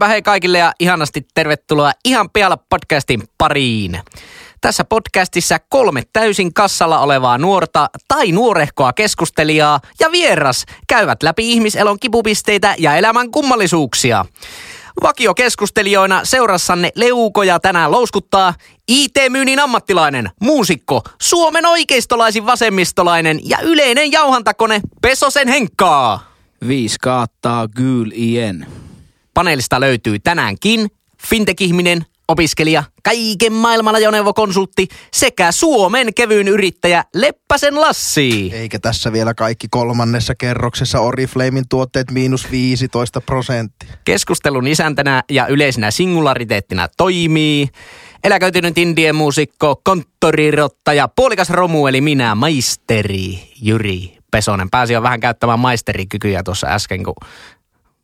Heipä hei kaikille ja ihanasti tervetuloa Ihan pialla podcastin pariin. Tässä podcastissa kolme täysin kassalla olevaa nuorta tai nuorehkoa keskustelijaa ja vieras käyvät läpi ihmiselon kipupisteitä ja elämän kummallisuuksia. Vakiokeskustelijoina seurassanne leukoja tänään louskuttaa IT-myynnin ammattilainen, muusikko, Suomen oikeistolaisin vasemmistolainen ja yleinen jauhantakone Pesosen Henkkaa. Viisi kaattaa gyl ien. Paneelista löytyy tänäänkin fintech-ihminen, opiskelija, kaiken maailman ajoneuvokonsultti sekä Suomen kevyyn yrittäjä Leppäsen Lassi. Eikä tässä vielä kaikki kolmannessa kerroksessa Oriflamein tuotteet miinus 15 prosenttia. Keskustelun isäntänä ja yleisenä singulariteettina toimii eläköitynyt indien muusikko, konttorirottaja, puolikas romu eli minä, maisteri Jyri Pesonen. Pääsi jo vähän käyttämään maisterikykyjä tuossa äsken, kun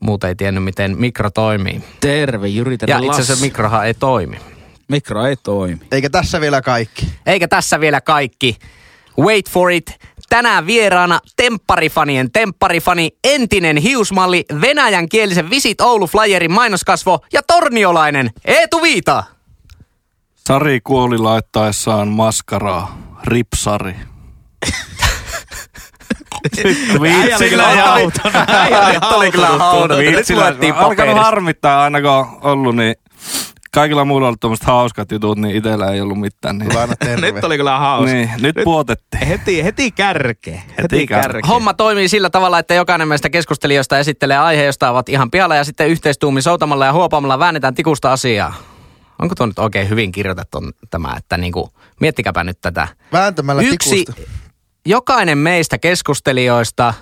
muuten ei tiennyt, miten mikro toimii. Terve, Jyri, terve Ja itse asiassa mikrohan ei toimi. Mikro ei toimi. Eikä tässä vielä kaikki. Eikä tässä vielä kaikki. Wait for it. Tänään vieraana tempparifanien tempparifani, entinen hiusmalli, venäjän kielisen Visit Oulu Flyerin mainoskasvo ja torniolainen Eetu Viita. Sari kuoli laittaessaan maskaraa. Ripsari. Äijä kyllä hautona. Nyt oli kyllä haudottu. Nyt luettiin paperista. harmittaa aina kun on ollut, niin kaikilla muilla on ollut tommoset hauskat jutut, niin itellä ei ollut mitään. Niin. Nyt oli kyllä hauska. niin nyt puotettiin. Heti, heti kärke. Heti kärke. Homma toimii sillä tavalla, että jokainen meistä keskustelijoista esittelee aihe, josta ovat ihan pialla ja sitten yhteistuumin soutamalla ja huopaamalla väännetään tikusta asiaa. Onko tuo nyt oikein hyvin kirjoitettu tämä, että niinku, miettikääpä nyt tätä. Vääntämällä Yksi, tikusta. Jokainen meistä keskustelijoista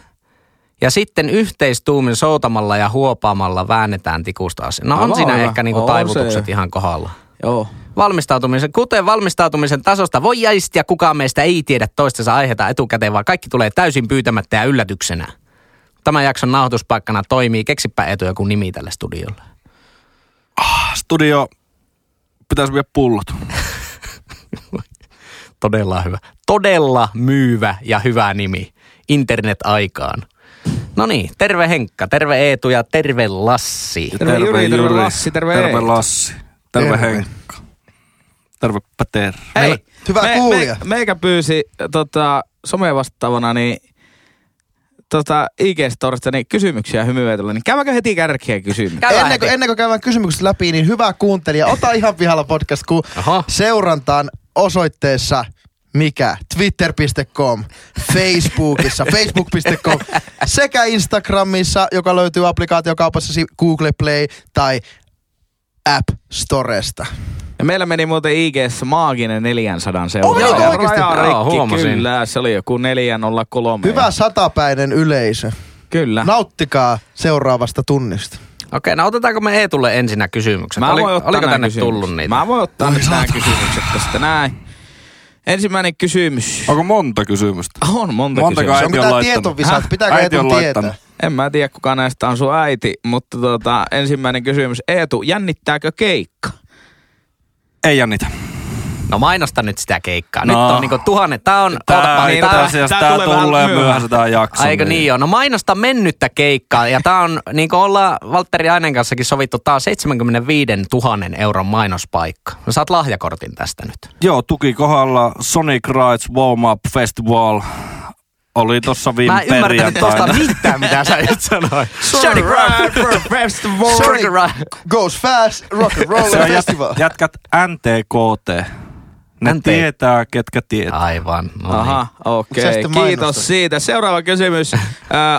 ja sitten yhteistuumin soutamalla ja huopaamalla väännetään tikusta asiaa. No on Aivan siinä hyvä. ehkä niinku On taivutukset se. ihan kohdalla. Joo. Valmistautumisen, kuten valmistautumisen tasosta voi jäistä, kukaan meistä ei tiedä toistensa aiheita etukäteen, vaan kaikki tulee täysin pyytämättä ja yllätyksenä. Tämän jakson nauhoituspaikkana toimii, keksipä etu joku nimi tälle studiolle. Studio, pitäisi viedä pullot. Todella hyvä. Todella myyvä ja hyvä nimi. Internet-aikaan. No niin, terve Henkka, terve Eetu ja terve Lassi. Terve Jyri, terve Lassi, terve Terve Eetu. Lassi. Terve, Terve. Henkka. Terve. Hei, Hyvä kuulija. Me, meikä pyysi tota, somevastaavana niin tota, IG-storista niin kysymyksiä hymyvetellä, niin käydäänkö heti kärkiä kysymyksiä? Ennen kuin, ennen kuin käydään kysymykset läpi, niin hyvä kuuntelija, ota ihan pihalla podcast, kun Aha. seurantaan osoitteessa mikä? Twitter.com, Facebookissa, facebook.com sekä Instagramissa, joka löytyy applikaatiokaupassasi Google Play tai App Storesta. Ja meillä meni muuten IGssä maaginen 400 seuraa. Oliko raja Joo, huomasin. kyllä. Se oli joku 403. Hyvä satapäinen yleisö. Kyllä. Nauttikaa seuraavasta tunnista. Okei, no otetaanko me Eetulle ensinnä kysymykset? Mä Oli, voin ottaa oliko tänne kysymykset. tullut niitä? Mä voin ottaa nyt nämä kysymykset tästä näin. Ensimmäinen kysymys. Onko monta kysymystä? On monta Montako kysymystä. äiti Onko on tietovisa? Pitääkö Äiti Eetun on tietää? laittanut. En mä tiedä, kuka näistä on sun äiti, mutta tota, ensimmäinen kysymys. Eetu, jännittääkö keikka? Ei jännitä. No mainosta nyt sitä keikkaa. Nyt No. on niinku tuhannet. Tää on... Tää, itse tää- asiassa tää tää tulee tulee myöhään. myöhässä tää jakso. Eikö niin joo? No mainosta mennyttä keikkaa. Ja tää on, niin kuin ollaan Valtteri Ainen kanssakin sovittu, tää on 75 000 euron mainospaikka. No saat lahjakortin tästä nyt. Joo, tuki kohdalla Sonic Rides Warm Up Festival oli tossa viime Mä en ymmärtänyt perjantaina. mitään, mitä sä nyt sanoit. Sonic Festival. Sonic goes fast, rock and roll festival. jätkät NTKT. Ne NT. tietää, ketkä tietää. Aivan. No Aha, Sä okei. sitten Kiitos siitä. Seuraava kysymys. Ö,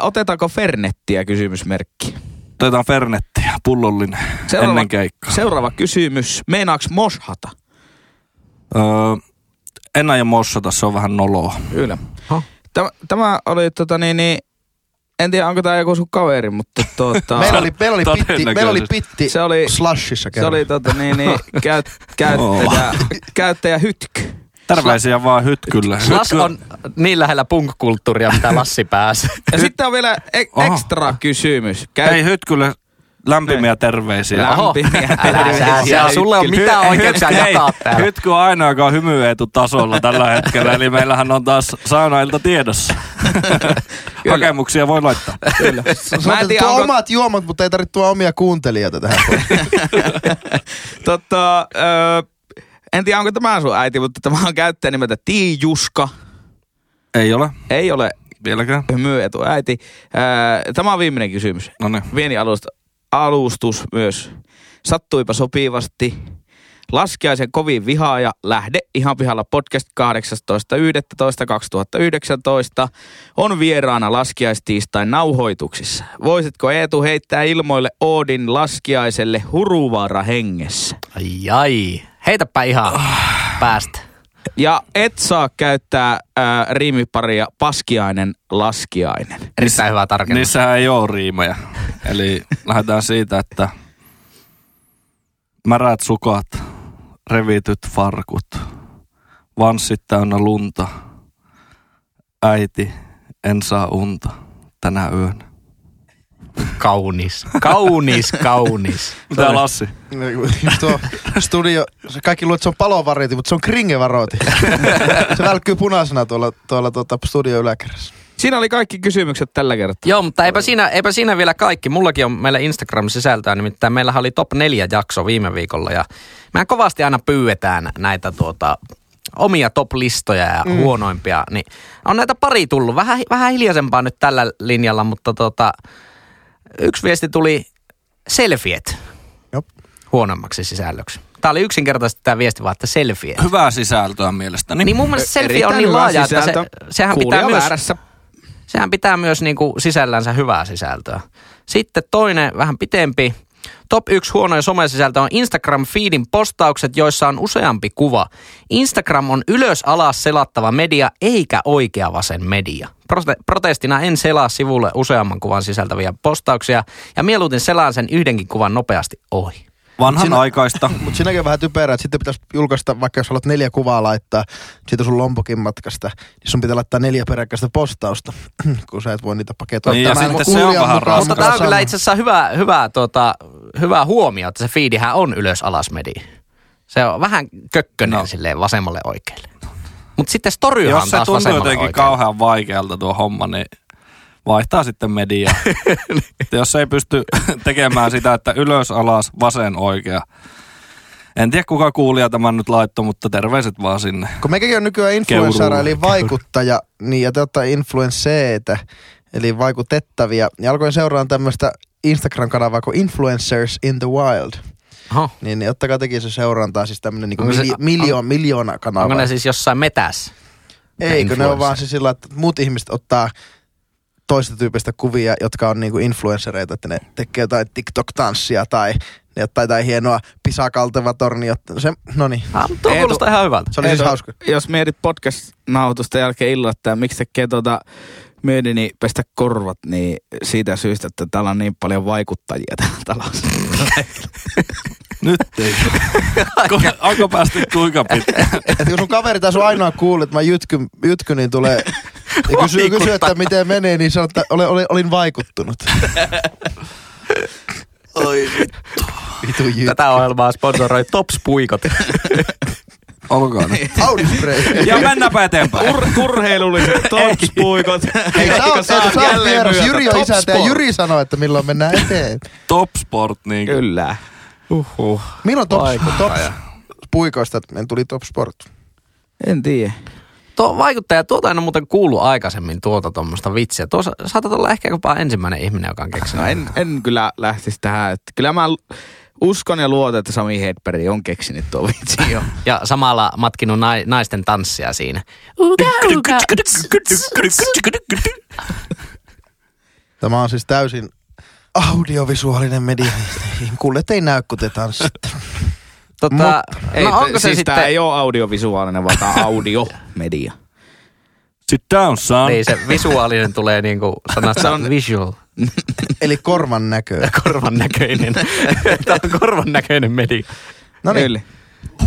otetaanko Fernettiä kysymysmerkki? Otetaan Fernettiä, pullollinen, ennen keikkaa. seuraava kysymys. Meinaaks moshata? Öö, en aio mossata, se on vähän noloa. Kyllä. Huh? Tämä, tämä oli tota niin, niin en tiedä onko tämä joku sun kaveri, mutta tuota, Meillä oli, meillä oli pitti, meillä oli pitti Se oli- slushissa se kerran. oli tota niin, niin käyt, käyttäjä, käyttäjä hytky. Terveisiä vaan hytkylle. Lass on niin lähellä punk-kulttuuria, mitä Lassi pääsee. Ja sitten on vielä e- Oho. ekstra kysymys. Käy, Ei hytkylle, lämpimiä terveisiä. Lämpimiä älä sä, sä, sulle on mitään oikeuksia Hei, jakaa täällä. Hytky on ainoa, joka on hymyetu tasolla tällä hetkellä, eli meillähän on taas saunailta tiedossa. Hakemuksia voi laittaa. Kyllä. Mä en tiedä, onko, omat juomat, mutta ei tarvitse tuoda omia kuuntelijoita tähän. tota, ö, en tiedä onko tämä sun äiti, mutta tämä on käyttäjä nimeltä Tiijuska. Ei ole Ei ole vieläkään. hymyetu äiti. Tämä on viimeinen kysymys. No niin. Pieni alusta, alustus myös. Sattuipa sopivasti. Laskiaisen kovin vihaaja lähde ihan pihalla podcast 18.11.2019 on vieraana laskiaistiistain nauhoituksissa. Voisitko Eetu heittää ilmoille Oodin laskiaiselle huruvaara hengessä? Ai ai. Heitäpä ihan päästä. Ja et saa käyttää ää, riimiparia paskiainen laskiainen. Erittäin hyvä tarkennus. Niissähän ei ole riimejä. Eli lähdetään siitä, että märät sukat, revityt farkut, vanssit täynnä lunta, äiti, en saa unta tänä yönä. Kaunis. Kaunis, kaunis. Mitä Lassi? tuo studio, se kaikki luulee, että se on palovaroiti, mutta se on kringevaroiti. se välkkyy punaisena tuolla, tuolla tuota studio yläkerrassa. Siinä oli kaikki kysymykset tällä kertaa. Joo, mutta eipä siinä, eipä siinä vielä kaikki. Mullakin on meillä Instagram sisältää, nimittäin meillähän oli top neljä jakso viime viikolla ja mehän kovasti aina pyydetään näitä tuota, omia top-listoja ja mm. huonoimpia, niin on näitä pari tullut. Vähän, vähän hiljaisempaa nyt tällä linjalla, mutta tota, yksi viesti tuli selfiet Jop. huonommaksi sisällöksi. Tämä oli yksinkertaisesti tämä viesti vaan, että selfiet. Hyvää sisältöä mielestäni. Niin mun mielestä selfie on niin laaja, että se, sehän Kuulija pitää myös sehän pitää myös niinku sisällänsä hyvää sisältöä. Sitten toinen vähän pitempi. Top 1 huonoin somesisältö on Instagram-feedin postaukset, joissa on useampi kuva. Instagram on ylös alas selattava media, eikä oikea vasen media. Prote- protestina en selaa sivulle useamman kuvan sisältäviä postauksia, ja mieluiten selaan sen yhdenkin kuvan nopeasti ohi. Vanhan Siinä- aikaista. Mutta siinäkin on vähän typerää, että sitten pitäisi julkaista, vaikka jos haluat neljä kuvaa laittaa siitä sun lompokin matkasta, niin sun pitää laittaa neljä peräkkäistä postausta, kun sä et voi niitä paketoida. Niin, ja sitten se on vähän mukaan Mutta raskas. tämä on sama. kyllä itse asiassa hyvä, hyvä, tuota, hyvä huomio, että se feedihän on ylös alas media. Se on vähän kökkönen No. silleen vasemmalle oikealle. Mutta sitten storyhan on Jos se taas tuntuu jotenkin oikealle. kauhean vaikealta tuo homma, niin vaihtaa sitten mediaa. Että jos ei pysty tekemään sitä, että ylös, alas, vasen, oikea. En tiedä kuka kuulija tämän nyt laittoi, mutta terveiset vaan sinne. Kun meikäkin on nykyään influenssara, Keuruulla. eli vaikuttaja, niin ja te ottaa influensseetä, eli vaikutettavia. Ja alkoin seuraamaan tämmöistä Instagram-kanavaa kuin Influencers in the Wild. Oho. Niin, niin ottakaa tekin se seurantaa, siis tämmönen niinku Onko se- miljoona kanava. Onko ne siis jossain metässä? Eikö ne on influencer? vaan siis sillä, että muut ihmiset ottaa toista tyypistä kuvia, jotka on niinku influenssereita, että ne tekee jotain TikTok-tanssia tai ne ottaa jotain hienoa pisakalteva tornia. Se, no niin, Ah, tuo Eetu- kuulostaa ihan hyvältä. se oli siis hauska. Jos mietit podcast-nauhoitusta jälkeen illalla, että miksi tekee tuota mieli, niin pestä korvat, niin siitä syystä, että täällä on niin paljon vaikuttajia täällä talossa. Nyt ei. Onko päästy kuinka pitkä? Että kun sun kaveri tai sun ainoa kuuli, että mä jytky, jytky niin tulee ja kysyy, kysyy, että miten menee, niin sanoo, että olin, olin, olin vaikuttunut. Oi Vitu jytky. Tätä ohjelmaa sponsoroi Tops Puikot. Olkoon nyt. Audi spray. Ja mennäpä eteenpäin. Ur- urheilulliset topspuikot. Hei, sä oot, sä, oot vieras. Jyri on isäntä ja. Jyri sanoi, että milloin mennään eteen. Top Sport, niin. Kyllä. Uhuh. Milloin top, top Vaikuttaja. puikoista tuli top sport? En tiedä. Tuo vaikuttaja, tuota en ole muuten kuullut aikaisemmin tuota tuommoista vitsiä. Tuossa saatat olla ehkä jopa ensimmäinen ihminen, joka on keksinyt. No en, en kyllä lähtisi tähän. Että kyllä mä uskon ja luotan, että Sami Hedberg on keksinyt tuo vitsi jo. Ja samalla matkinut nai, naisten tanssia siinä. Uga, uga, Tämä on siis täysin audiovisuaalinen media. Kuulet ei näy, kun te tanssitte. Tota, Ei, no onko se siis sitten... tää ei ole audiovisuaalinen, vaan on audiomedia. Sit down, son. Niin, se visuaalinen tulee niinku sanasta Se on- visual. Eli korvan näköä. Korvan näköinen. Tämä on korvan näköinen media. No niin.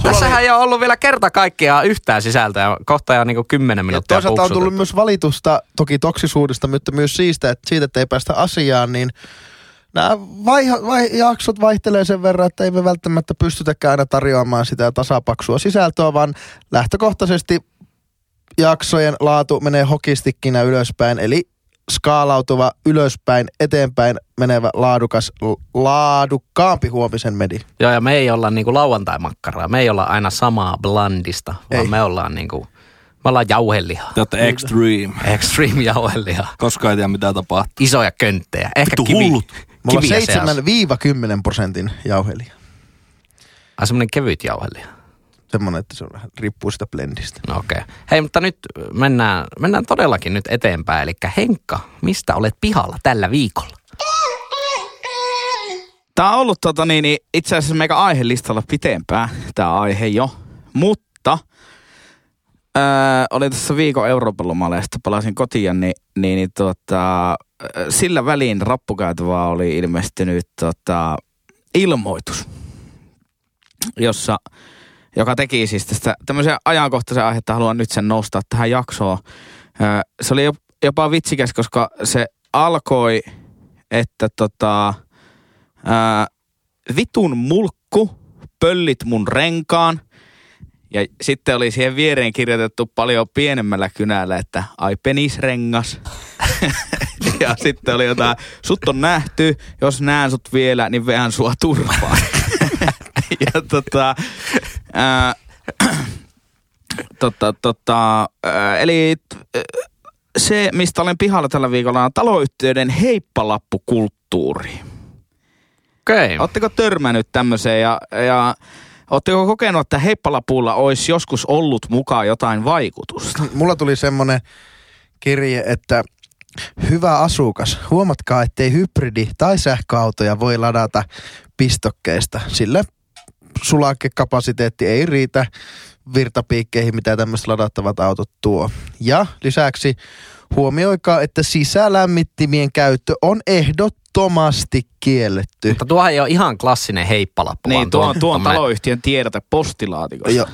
Tässähän ei ole ollut vielä kerta kaikkiaan yhtään sisältöä. Kohta jo niinku 10 ja minuuttia toisaalta on tullut myös valitusta, toki toksisuudesta, mutta myös siitä, että siitä, että ei päästä asiaan, niin Nämä vaiha, vai, jaksot vaihtelee sen verran, että ei me välttämättä pystytäkään aina tarjoamaan sitä tasapaksua sisältöä, vaan lähtökohtaisesti jaksojen laatu menee hokistikkinä ylöspäin, eli skaalautuva ylöspäin, eteenpäin menevä laadukas, laadukkaampi huomisen medi. Joo, ja me ei olla niinku lauantai-makkaraa. Me ei olla aina samaa blandista, vaan Ei. me ollaan niinku, me ollaan jauhelihaa. Te olette extreme. Extreme jauhelihaa. Koska ei tiedä mitä tapahtuu. Isoja könttejä. Ehkä Vittu kivi, hullut. Mulla kiviä on 7-10 prosentin jauhelia. Ai semmonen kevyt jauheliha. Semmoinen, että se on vähän, riippuu sitä blendistä. No okei. Okay. Hei, mutta nyt mennään, mennään todellakin nyt eteenpäin. Eli Henkka, mistä olet pihalla tällä viikolla? Tämä on ollut tota, niin, niin, itse asiassa meikä aihelistalla pitempään, tämä aihe jo. Mutta öö, olin tässä viikon Euroopan lomalla ja sitten palasin kotiin, niin, niin, niin tota, sillä väliin rappukäytävää oli ilmestynyt tota, ilmoitus, jossa, joka teki siis tästä tämmöisen ajankohtaisen aihetta, haluan nyt sen nostaa tähän jaksoon. Öö, se oli jop- jopa vitsikäs, koska se alkoi, että tota, ää, vitun mulkku, pöllit mun renkaan. Ja sitten oli siihen viereen kirjoitettu paljon pienemmällä kynällä, että ai penisrengas. ja sitten oli jotain, sut on nähty, jos näen sut vielä, niin vehän sua turpaan. ja tota, ää, tota, tota, ää, eli se, mistä olen pihalla tällä viikolla, on taloyhtiöiden heippalappukulttuuri. Okei. Okay. Oletteko törmännyt tämmöiseen ja, ja Oletteko kokenut, että heippalapuulla olisi joskus ollut mukaan jotain vaikutusta? Mulla tuli semmonen kirje, että hyvä asukas, huomatkaa, ettei hybridi- tai sähköautoja voi ladata pistokkeista, sillä sulakekapasiteetti ei riitä virtapiikkeihin, mitä tämmöiset ladattavat autot tuo. Ja lisäksi huomioikaa, että sisälämmittimien käyttö on ehdottomasti kielletty. Mutta tuohan ei ole ihan klassinen heippalappu. Niin, tuo on, tuo on taloyhtiön tiedote postilaatikossa. Jo.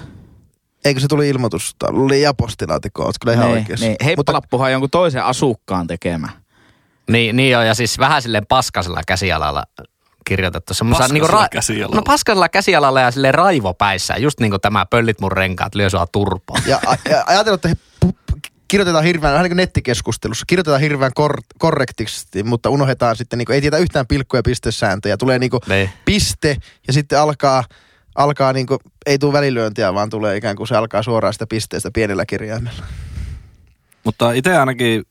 Eikö se tuli ilmoitus? Oli ja postilaatikko, oot kyllä ihan niin, oikeassa. niin. Mutta Heippalappuhan on jonkun toisen asukkaan tekemä. Niin, niin on, ja siis vähän silleen paskasella käsialalla kirjoitettu. Semmoisella Paskasella niinku käsialalla. No paskasella käsialalla ja silleen raivopäissä. Just niin kuin tämä pöllit mun renkaat lyö sua turpoon. Ja, ja ajatellaan, että he kirjoitetaan hirveän, vähän niin kuin nettikeskustelussa, kirjoitetaan hirveän kor- korrektisti, mutta unohdetaan sitten, niin kuin, ei tietä yhtään pilkkuja ja pistesääntöjä. Tulee niin kuin Niin. piste ja sitten alkaa, alkaa niin kuin, ei tule välilyöntiä, vaan tulee ikään kuin se alkaa suoraan sitä pisteestä pienellä kirjaimella. Mutta itse ainakin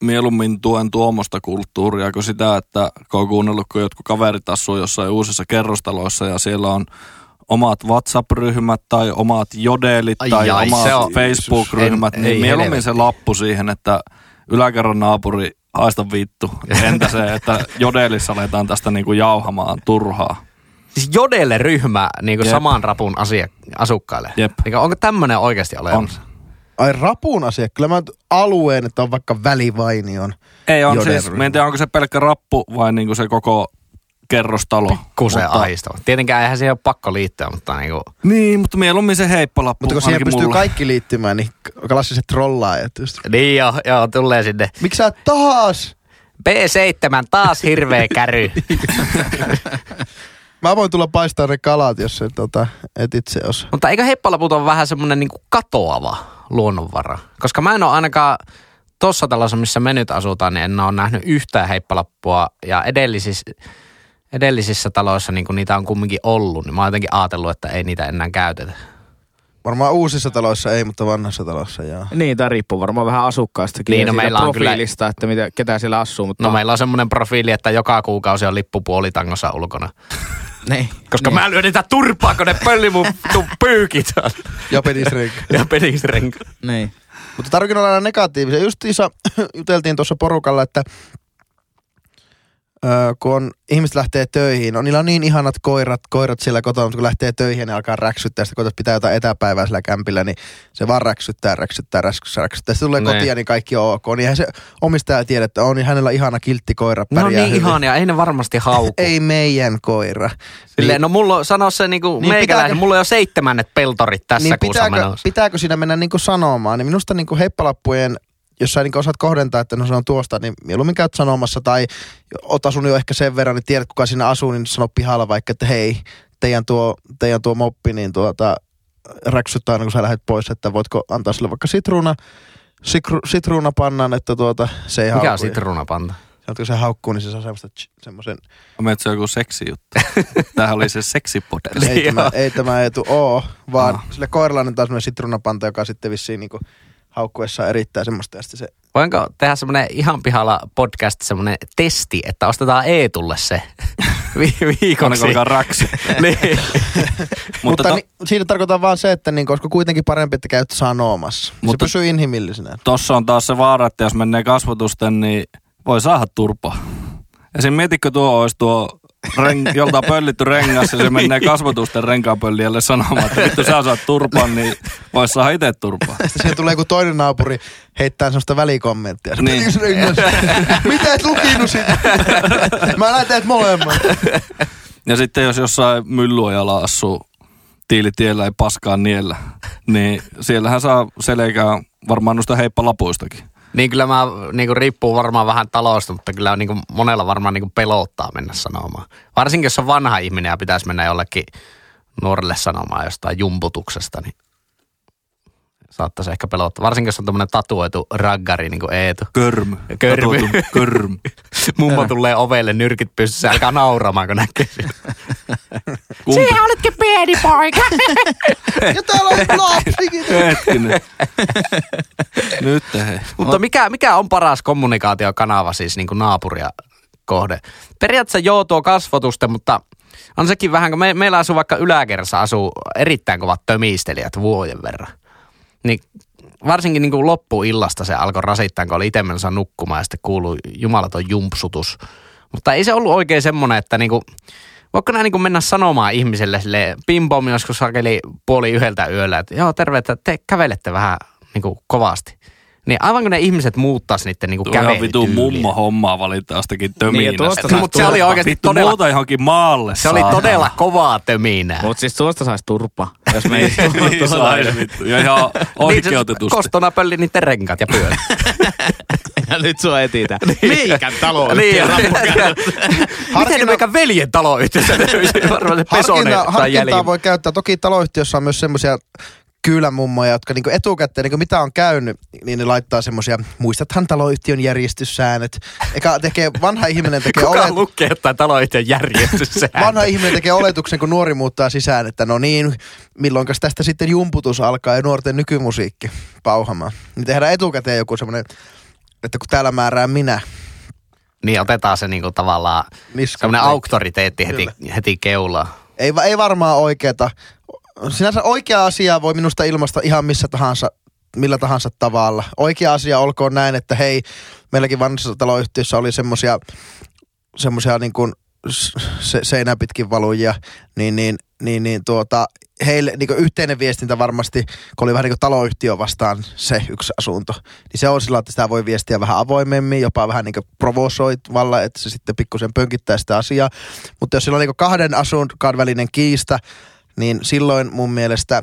mieluummin tuen tuommoista kulttuuria kuin sitä, että kun on kuunnellut, kun jotkut kaverit asuu jossain uusissa kerrostaloissa ja siellä on omat WhatsApp-ryhmät tai omat jodelit Ai tai jai, omat se on- Facebook-ryhmät, en- niin ei mieluummin helvetti. se lappu siihen, että yläkerran naapuri haista vittu. Entä se, että jodelissa aletaan tästä niinku jauhamaan turhaa. Siis jodelle ryhmä niin kuin Jep. saman rapun asia, asukkaille. Jep. Niin onko tämmöinen oikeasti olemassa? Ai rapun asia, kyllä mä alueen, että on vaikka välivainion. Ei on siis, mä en tiedä onko se pelkkä rappu vai niinku se koko kerrostalo. Kuse Mutta- aistava. Tietenkään eihän siihen ole pakko liittyä, mutta niin kuin, Niin, mutta mieluummin se heippalappu. Mutta kun siihen pystyy mulla. kaikki liittymään, niin klassiset trollaajat just. niin joo, joo, tulee sinne. Miksi sä taas? B7 taas hirveä käry. Mä voin tulla paistaa ne kalat, jos se tota, et itse osaa. Mutta eikö heippalaput ole vähän semmoinen niin katoava luonnonvara? Koska mä en ole ainakaan tuossa talossa, missä me nyt asutaan, niin en ole nähnyt yhtään heippalappua. Ja edellisissä, edellisissä taloissa niin kun niitä on kumminkin ollut, niin mä oon jotenkin ajatellut, että ei niitä enää käytetä. Varmaan uusissa taloissa ei, mutta vanhassa talossa joo. Niin, tämä riippuu varmaan vähän asukkaistakin Niin, no meillä on kyllä- profiilista, että mitä, ketä siellä asuu. Mutta No meillä on semmoinen profiili, että joka kuukausi on lippu puolitangossa ulkona. niin, Koska niin. mä lyön niitä turpaa, kun ne pölli mun pyykit on. Ja penisrenki. Ja penisrenka. Niin. mutta tarkoitan olla aina negatiivisia. Justiinsa juteltiin tuossa porukalla, että öö, kun on, ihmiset lähtee töihin, on, niillä on niin ihanat koirat, koirat siellä kotona, mutta kun lähtee töihin, niin alkaa räksyttää. Sitten koetat pitää jotain etäpäivää sillä kämpillä, niin se vaan räksyttää, räksyttää, räksyttää, räksyttää. Sitten tulee Niin. kotiin, niin kaikki on ok. Niin se omistaja tiedä, että on niin hänellä ihana kiltti koira, No niin hyvin. ihania, ei ne varmasti hauku. Ei meidän koira. Silleen, no mulla on, sano se niinku Niin niin meikäläinen, pitääkö- mulla on jo seitsemännet peltorit tässä niin kuussa pitääkö, menossa. pitääkö siinä mennä niinku sanomaan, niin minusta niinku heippalappujen jos sä niin osaat kohdentaa, että no se on tuosta, niin mieluummin käyt sanomassa tai ota sun jo ehkä sen verran, niin tiedät kuka siinä asuu, niin sano pihalla vaikka, että hei, teidän tuo, teidän tuo moppi, niin tuota, räksyttää aina kun sä lähdet pois, että voitko antaa sille vaikka sitruuna, sikru, sitruunapannan, että tuota, se ei Mikä on haukku. sitruunapanta? Sanoit, kun se haukkuu, niin se saa semmoista tsch- semmoisen, Meitä se on joku seksijuttu. Tämähän oli se seksipodcast. ei tämä, ei tämä etu oo, vaan Ah. sille koiralle annetaan semmoinen sitruunapanta, joka sitten vissiin niinku haukkuessa erittää semmoista ja sitten se Voinko tehdä semmoinen ihan pihalla podcast, semmoinen testi, että ostetaan Eetulle se vi- viikoksi? Aina kun raksi. niin. Mutta, to- ni, siinä tarkoitan vaan se, että niin, koska kuitenkin parempi, että käyt sanomassa. Mutta, Mutta- se pysyy inhimillisenä. Tossa on taas se vaara, että jos menee kasvotusten, niin voi saada turpaa. Esim. mietitkö tuo olisi tuo ren, jolta on pöllitty rengas ja se menee kasvotusten renkaapöllijälle sanomaan, että vittu sä saat turpaan, niin vois saada itse turpaa. Sitten siihen tulee joku toinen naapuri heittää semmoista välikommenttia. Se, Niin. Mitä et lukinut sitä? Mä näen teet molemmat. Ja sitten jos jossain myllyojalla asuu tiilitiellä ei paskaa niellä, niin siellähän saa selkää varmaan noista heippalapuistakin. Niin kyllä mä niin kuin, riippuu varmaan vähän talosta, mutta kyllä niin kuin, monella varmaan niin kuin, pelottaa mennä sanomaan. Varsinkin jos on vanha ihminen ja pitäisi mennä jollekin nuorelle sanomaan jostain jumputuksesta, niin saattaisi ehkä pelottaa. Varsinkin jos on tämmöinen tatuoitu raggari niin kuin Eetu. Körmy. Körmy. Katotu Körmy. Mummo tulee ovelle nyrkit pystyssä, alkaa nauramaan, kun näkee. Kumpi? Sinä oletkin pieni poika. Ja täällä on lapsikin. Hetkinen. Nyt hei. Mutta mikä, mikä on paras kommunikaatiokanava siis niin kuin naapuria kohde? Periaatteessa joo tuo kasvotusten, mutta on sekin vähän, kun me, meillä asuu vaikka yläkerrassa asuu erittäin kovat tömistelijät vuoden verran. Niin varsinkin niin kuin loppuillasta se alkoi rasittaa, kun oli itse menossa nukkumaan ja sitten kuului jumalaton jumpsutus. Mutta ei se ollut oikein semmoinen, että niinku, voiko näin niinku mennä sanomaan ihmiselle sille pimpom joskus hakeli puoli yhdeltä yöllä, että joo terve, että te kävelette vähän niinku kovasti. Niin aivan kun ne ihmiset muuttais niiden niinku Tuo ihan vitu mummo hommaa valita jostakin Niin, töminästä. tuosta saa Mutta se oli oikeasti Vittu todella- muuta johonkin maalle. Se oli todella kovaa töminää. Mutta siis tuosta saisi turpa, jos me ei niin sais vittu. Ja ihan Niin se oikeutetusti. kostona pölli niiden renkat ja pyörät. Ja nyt sua etitään. Meikän talo niin. niin. Miten ne meikä veljen taloyhtiössä löysi? Varmaan se pesone Harkinta, tai jäljellä. harkintaa voi käyttää. Toki taloyhtiössä on myös semmoisia kylämummoja, jotka niinku etukäteen, niinku mitä on käynyt, niin ne laittaa semmoisia, muistathan taloyhtiön järjestyssäännöt. Eikä tekee, vanha ihminen tekee Kuka olet, lukee jotain taloyhtiön järjestyssä? vanha ihminen tekee oletuksen, kun nuori muuttaa sisään, että no niin, milloinkas tästä sitten jumputus alkaa ja nuorten nykymusiikki pauhamaan. Niin tehdään etukäteen joku semmoinen, että kun täällä määrää minä, Niin otetaan se niinku tavallaan Niskan semmoinen auktoriteetti heti, heti keulaan. Ei, va- ei varmaan oikeeta. Sinänsä oikea asia voi minusta ilmaista ihan missä tahansa, millä tahansa tavalla. Oikea asia olkoon näin, että hei, meilläkin vanhassa taloyhtiössä oli semmosia, semmosia niin kuin se, seinää pitkin valujia, niin, niin, niin, niin tuota, heille niin yhteinen viestintä varmasti, kun oli vähän niin kuin taloyhtiö vastaan se yksi asunto, niin se on sillä, että sitä voi viestiä vähän avoimemmin, jopa vähän niin provosoitavalla, että se sitten pikkusen pönkittää sitä asiaa. Mutta jos sillä on niin kahden asunkaan välinen kiista, niin silloin mun mielestä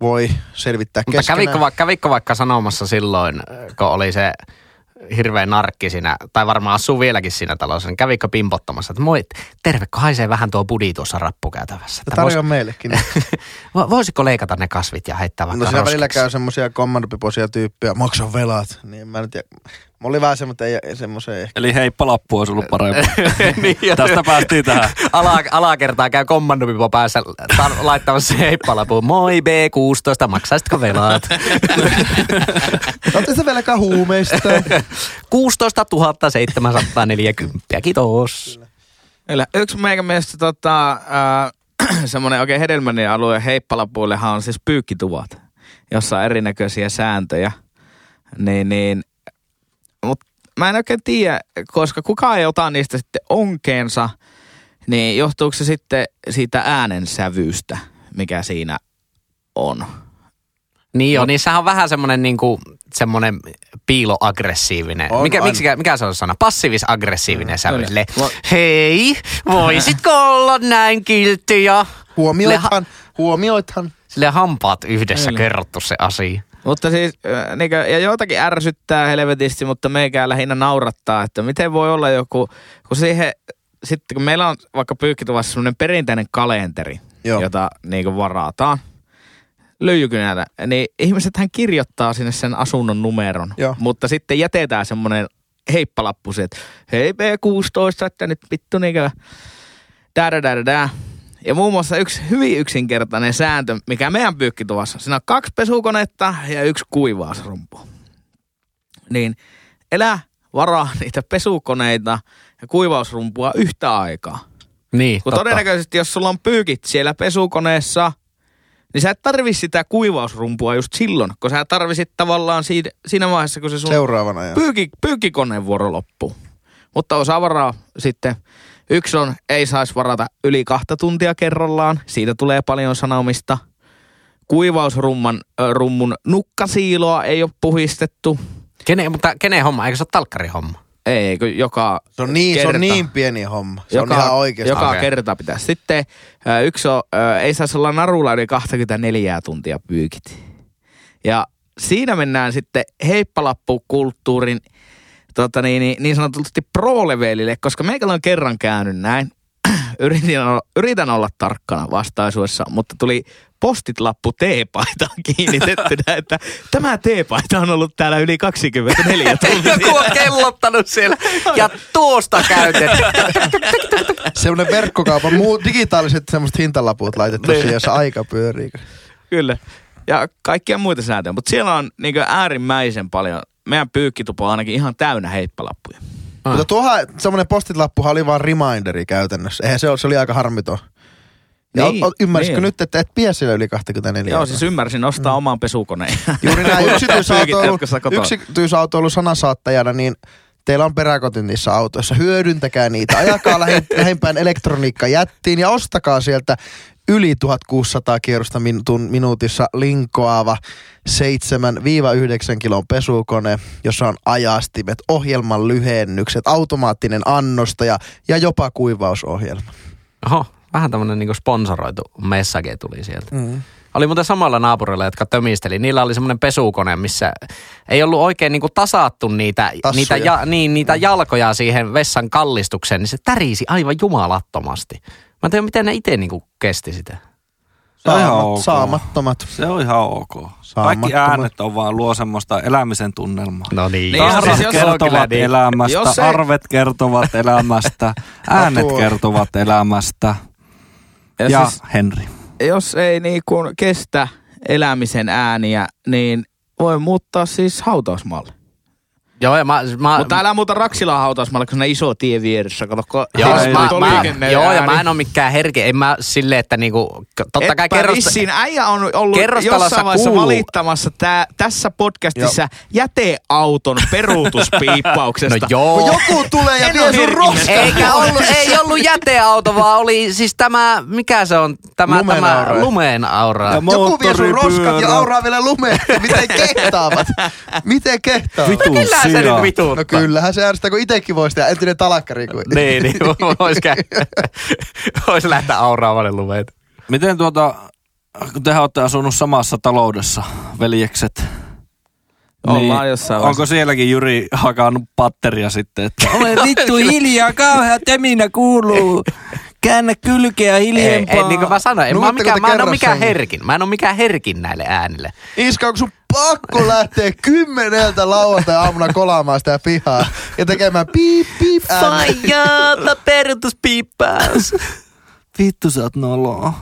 voi selvittää Mutta keskenään. kävikö, va- kävikö vaikka sanomassa silloin, kun oli se hirveä narkki siinä, tai varmaan asuu vieläkin siinä talossa, niin kävikö pimpottamassa, että moi, terve, kun haisee vähän tuo budi tuossa rappukäytävässä. Että Tarjoa vois, meillekin. vo- voisiko leikata ne kasvit ja heittää vaikka No siellä välillä roskiksi? käy semmosia kommandopipoisia tyyppejä, maksan velat. Niin mä en tiedä. Mulla oli vähän semmoinen, ei, semmoisen ehkä. Eli heippalappu olisi ollut parempi. niin, Tästä päästiin tähän. ala, alakertaa käy kommandopipo päässä ta- laittamassa heppalapuun. Moi B16, maksaisitko velat? Olette se velkaa huumeista. 16 740. Kiitos. Kyllä. Yksi meikä mielestä tota, äh, semmoinen oikein hedelmällinen alue heippalapuillehan on siis pyykkituvat, jossa on erinäköisiä sääntöjä. Niin, niin, mut mä en oikein tiedä, koska kukaan ei ota niistä sitten onkeensa, niin johtuuko se sitten siitä äänensävyystä, mikä siinä on? Niin joo, niin sehän on vähän semmoinen niinku, semmoinen piiloaggressiivinen. On, mikä, on. miksikä, mikä se on sana? Passiivis-aggressiivinen sävy. kyllä. Silleen, Mä- Hei, voisitko olla näin kiltti ja Huomioithan, huomioithan. sille hampaat yhdessä Kyllä. kerrottu se asia. Mutta siis, äh, niinkö, ja joitakin ärsyttää helvetisti, mutta meikää lähinnä naurattaa, että miten voi olla joku, kun siihen, sitten kun meillä on vaikka pyykkituvassa semmoinen perinteinen kalenteri, Joo. jota niin varataan lyijykynällä, niin ihmiset hän kirjoittaa sinne sen asunnon numeron, Joo. mutta sitten jätetään semmoinen heippalappu, että hei B16, että nyt vittu niinkö, dää, dää, dää, dää. Ja muun muassa yksi hyvin yksinkertainen sääntö, mikä meidän pyykkituvassa, siinä on kaksi pesukonetta ja yksi kuivausrumpu. Niin elä varaa niitä pesukoneita ja kuivausrumpua yhtä aikaa. Niin, Kun totta. todennäköisesti, jos sulla on pyykit siellä pesukoneessa, niin sä et tarvi sitä kuivausrumpua just silloin, kun sä tarvisit tavallaan siinä, siinä vaiheessa, kun se sun Seuraavana pyyki, pyykkikoneen vuoro loppuu. Mutta osaa varaa sitten. Yksi on, ei saisi varata yli kahta tuntia kerrallaan. Siitä tulee paljon sanomista. Kuivausrumman rummun nukkasiiloa ei ole puhistettu. Kene, mutta kenen homma? Eikö se ole talkkarin homma? Ei, kun joka Se on niin, se kerta. on niin pieni homma. Se joka, on ihan oikeasti. Joka Okei. kerta pitää. Sitten yksi on, ei saisi olla narulla yli 24 tuntia pyykit. Ja siinä mennään sitten heippalappukulttuurin tota niin, niin, niin sanotusti pro-levelille, koska meikällä on kerran käynyt näin. Yritin olla, yritän olla tarkkana vastaisuudessa, mutta tuli postit-lappu teepaitaan kiinnitettynä, että tämä teepaita on ollut täällä yli 24 tuntia. Joku on kellottanut siellä ja tuosta käytet. Semmoinen verkkokaupan muu, digitaaliset semmoiset hintalaput laitettu siihen, jossa aika pyörii. Kyllä. Ja kaikkia muita sääntöjä. Mutta siellä on niin äärimmäisen paljon, meidän pyykkitupa on ainakin ihan täynnä heippalappuja. Ah. Mutta tuohan semmoinen postit-lappuhan oli vaan reminderi käytännössä. Eihän se se oli aika harmiton. Ja Niin, niin, ymmärsitkö niin. nyt, että et pidä siellä yli 24 Joo, siis ymmärsin ostaa mm. oman pesukoneen. Juuri näin yksityisautoilu, yksityisautoilu sanasaattajana, niin teillä on peräkotin niissä autoissa. Hyödyntäkää niitä. Ajakaa lähi, lähimpään elektroniikkajättiin ja ostakaa sieltä yli 1600 kierrosta min, minuutissa linkoava 7-9 kilon pesukone, jossa on ajastimet, ohjelman lyhennykset, automaattinen annostaja ja jopa kuivausohjelma. Oho, vähän tämmönen niinku sponsoroitu message tuli sieltä. Mm. Oli muuten samalla naapurilla, jotka tömisteli. Niillä oli semmoinen pesukone, missä ei ollut oikein niinku tasattu niitä, Tassuja. niitä, ja, niin, niitä jalkoja siihen vessan kallistukseen, niin se tärisi aivan jumalattomasti. Mä en tiedä, miten ne itse niinku kesti sitä. Se on ihan ok. Saamattomat. Se on ihan ok. Kaikki äänet on vaan luo semmoista elämisen tunnelmaa. No niin. Niin, Tarrat siis jos- kertovat niin. elämästä, Jos se- arvet kertovat elämästä, äänet tuo. kertovat elämästä. Ja, Ja siis, Henri. Jos ei niin kuin kestä elämisen ääniä, niin voi muuttaa siis hautausmaalle. Joo, ja mä, mä, Mutta älä muuta Raksilan hautausmaalle, kun se on iso tie vieressä. Kato, kun Joo, siis mä, mä, joo, ja ääni. mä en ole mikään herki. En mä silleen, että niinku, totta kai kerrosta, äijä on ollut jossain vaiheessa kuuluu. valittamassa tää, tässä podcastissa jäteauton peruutuspiippauksesta. No joo. Kun joku tulee ja En vie sun roskan. Eikä ollut, ei ollut jäteauto, vaan oli siis tämä, mikä se on, tämä, Lumen tämä aura. lumeen aura. Ja Joku vie sun roskat ja auraa vielä lumeen. Miten kehtaavat? Miten kehtaavat? Vitun Kyllä se nyt vituttaa. No kyllähän se ärsyttää, kun itekin voisi tehdä entinen talakkari. Kuin. Niin, niin vois, kä- vois lähteä auraavalle lumeet. Miten tuota, kun te olette asunut samassa taloudessa, veljekset, Ollaan jossain Onko sielläkin Jyri hakannut patteria sitten, että Ole vittu hiljaa, kauhea töminä kuuluu. Käännä kylkeä Ei, hiljempaa. ei, niin kuin mä sanoin, en mä, mikään, te mä en ole mikään herkin. Mä en ole mikään herkin näille äänille. Iska, onko sun pakko lähteä kymmeneltä lauantai-aamuna kolaamaan sitä pihaa ja tekemään piip piip ääniä? Faijata peruutuspiippaus. vittu sä oot noloa.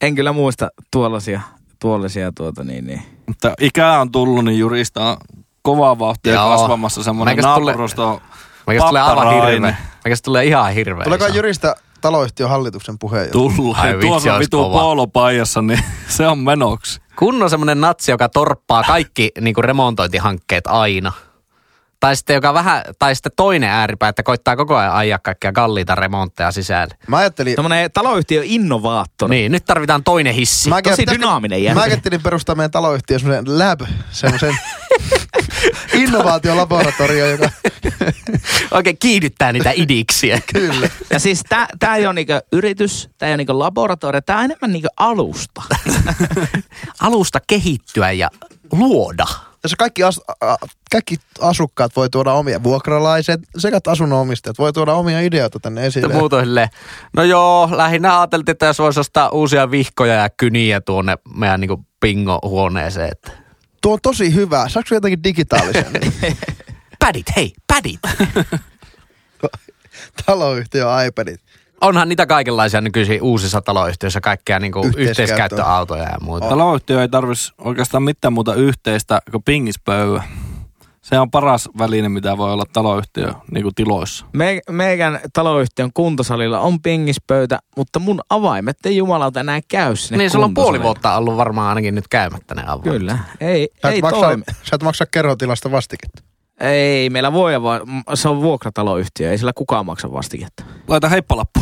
En kyllä muista tuollaisia, tuollaisia tuota niin, niin. Mutta ikää on tullut, niin Jurista on kovaa vauhtia Joo. kasvamassa semmoinen naapurusto. Meikästä tulee aivan hirveä. Meikästä tulee ihan hirveä. Tuleeko iso. Taloyhtiön hallituksen puheenjohtaja? Tulee. Ai vitsi, Tuossa on vitu poolopaijassa, niin se on menoksi. Kun on semmoinen natsi, joka torppaa kaikki niinku remontointihankkeet aina. Tai sitten, joka vähän, tai sitten toinen ääripää, että koittaa koko ajan ajaa kaikkia kalliita remontteja sisälle. Mä ajattelin, Tämmönen taloyhtiö innovaattori. Niin, nyt tarvitaan toinen hissi. mä Tosi dynaaminen Mä jäsen. ajattelin perustaa meidän taloyhtiön semmoisen lab, semmoisen Innovaatiolaboratorio, joka Oikein kiihdyttää niitä idiksiä. kyllä. Ja siis tää, tää ei ole niinku yritys, tää ei ole niinku laboratorio, tää on enemmän niinku alusta. Alusta kehittyä ja luoda. Tässä kaikki, as, a, kaikki asukkaat voi tuoda omia, vuokralaiset sekä asunnonomistajat voi tuoda omia ideoita tänne esille. muut on silleen, no joo, lähinnä ajateltiin, että jos voisi ostaa uusia vihkoja ja kyniä tuonne meidän niin pingo-huoneeseen. Että. Tuo on tosi hyvä. Saatko jotenkin digitaalisen? Pädit, hei, pädit. Taloyhtiö iPadit. Onhan niitä kaikenlaisia nykyisin uusissa taloyhtiöissä, kaikkea niin yhteiskäyttöautoja ja muuta. Taloyhtiö ei tarvitsisi oikeastaan mitään muuta yhteistä kuin pingispöyä. Se on paras väline, mitä voi olla taloyhtiö niin kuin tiloissa. Me, meidän taloyhtiön kuntosalilla on pingispöytä, mutta mun avaimet ei jumalauta enää käy sinne Niin, sulla on puoli vuotta ollut varmaan ainakin nyt käymättä ne avaimet. Kyllä. Ei, Sä ei maksaa, toimi. sä et maksaa kerrotilasta vastiketta. Ei, meillä voi vaan, se on vuokrataloyhtiö, ei sillä kukaan maksa vastiketta. Laita heippalappu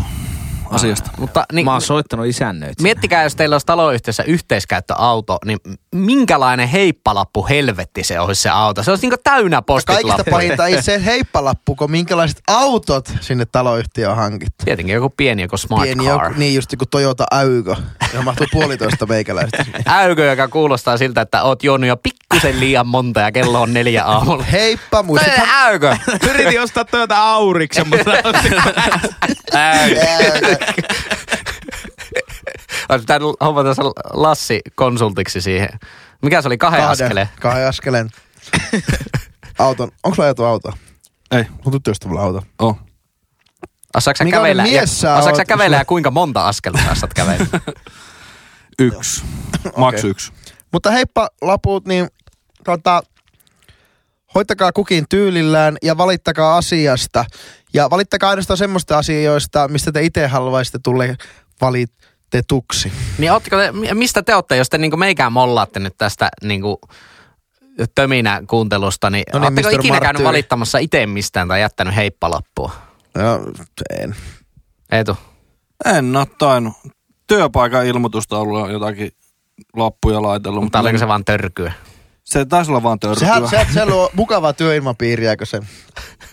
asiasta. Mutta niin, Mä oon soittanut isännöitä. miettikää, jos teillä olisi taloyhtiössä yhteiskäyttöauto, niin minkälainen heippalappu helvetti se olisi se auto. Se olisi niin täynnä Kaikista postitlappuja. pahinta ei se heippalappu, kun minkälaiset autot sinne taloyhtiöön on hankittu. Tietenkin joku pieni, joku smart Pieni car. joku, niin just kuin Toyota Aygo, johon mahtuu puolitoista meikäläistä. Äykö, joka kuulostaa siltä, että oot juonut jo pikkusen liian monta ja kello on neljä aamulla. Heippa, muistathan... Äykö? Yritin ostaa Toyota Auriksen, mutta Olisi pitänyt hommata se Lassi konsultiksi siihen. Mikä se oli? Kahden, kahden. askeleen. Kahden askeleen. Auton. Onko sulla ajettu auto? Ei, Mun tyttöystävällä auto. oh. Osaatko sä kävellä? ja, osaatko sä kävellä ja kuinka monta askelta sä saat kävellä? Yksi. Maks yksi. Mutta heippa laput, niin tota, hoitakaa kukin tyylillään ja valittakaa asiasta. Ja valittakaa ainoastaan semmoista asioista, mistä te itse haluaisitte tulle valitetuksi. niin ootteko te, mistä te olette, jos te niinku meikään mollaatte nyt tästä niinku töminä kuuntelusta, niin, No niin, ootteko Mr. ikinä käynyt Marttyyri. valittamassa itse mistään tai jättänyt heippalappua? No, en. Eetu. En oo tainnut. Työpaikan ilmoitusta ollut jotakin lappuja laitellut. Mutta oliko se vaan törkyä? Se taisi olla vaan törkyä. Sehän, se, se luo mukavaa työilmapiiriä, kun se...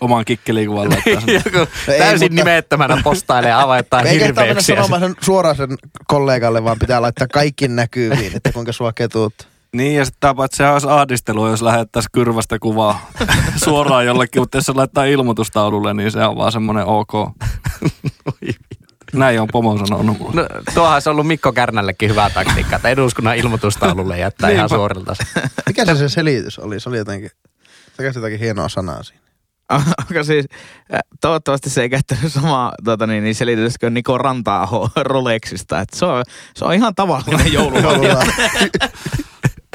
Oman laittaa sinne. Joku ei, täysin mutta- nimettömänä postailee avaittaa Ei kehtaa mennä hirveyksiä. sanomaan sen suoraan sen kollegalle, vaan pitää laittaa kaikki näkyviin, että kuinka sua ketuut. Niin, ja sitten paitsi sehän olisi ahdistelua, jos lähettäisiin kyrvästä kuvaa suoraan jollekin, mutta jos se laittaa ilmoitustaululle, niin se on vaan semmoinen ok. Näin on pomo sanonut mulle. No, tuohan olisi ollut Mikko Kärnällekin hyvä taktiikka, että eduskunnan ilmoitustaululle jättää ihan suorilta. Mikä se se selitys oli? Se oli jotenkin... Se käsi jotakin hienoa sanaa siinä. Onko siis, äh, toivottavasti se ei käyttänyt samaa tota niin, niin selitystä kuin Niko rantaa Rolexista. Et se, on, se on ihan tavallinen joululahja.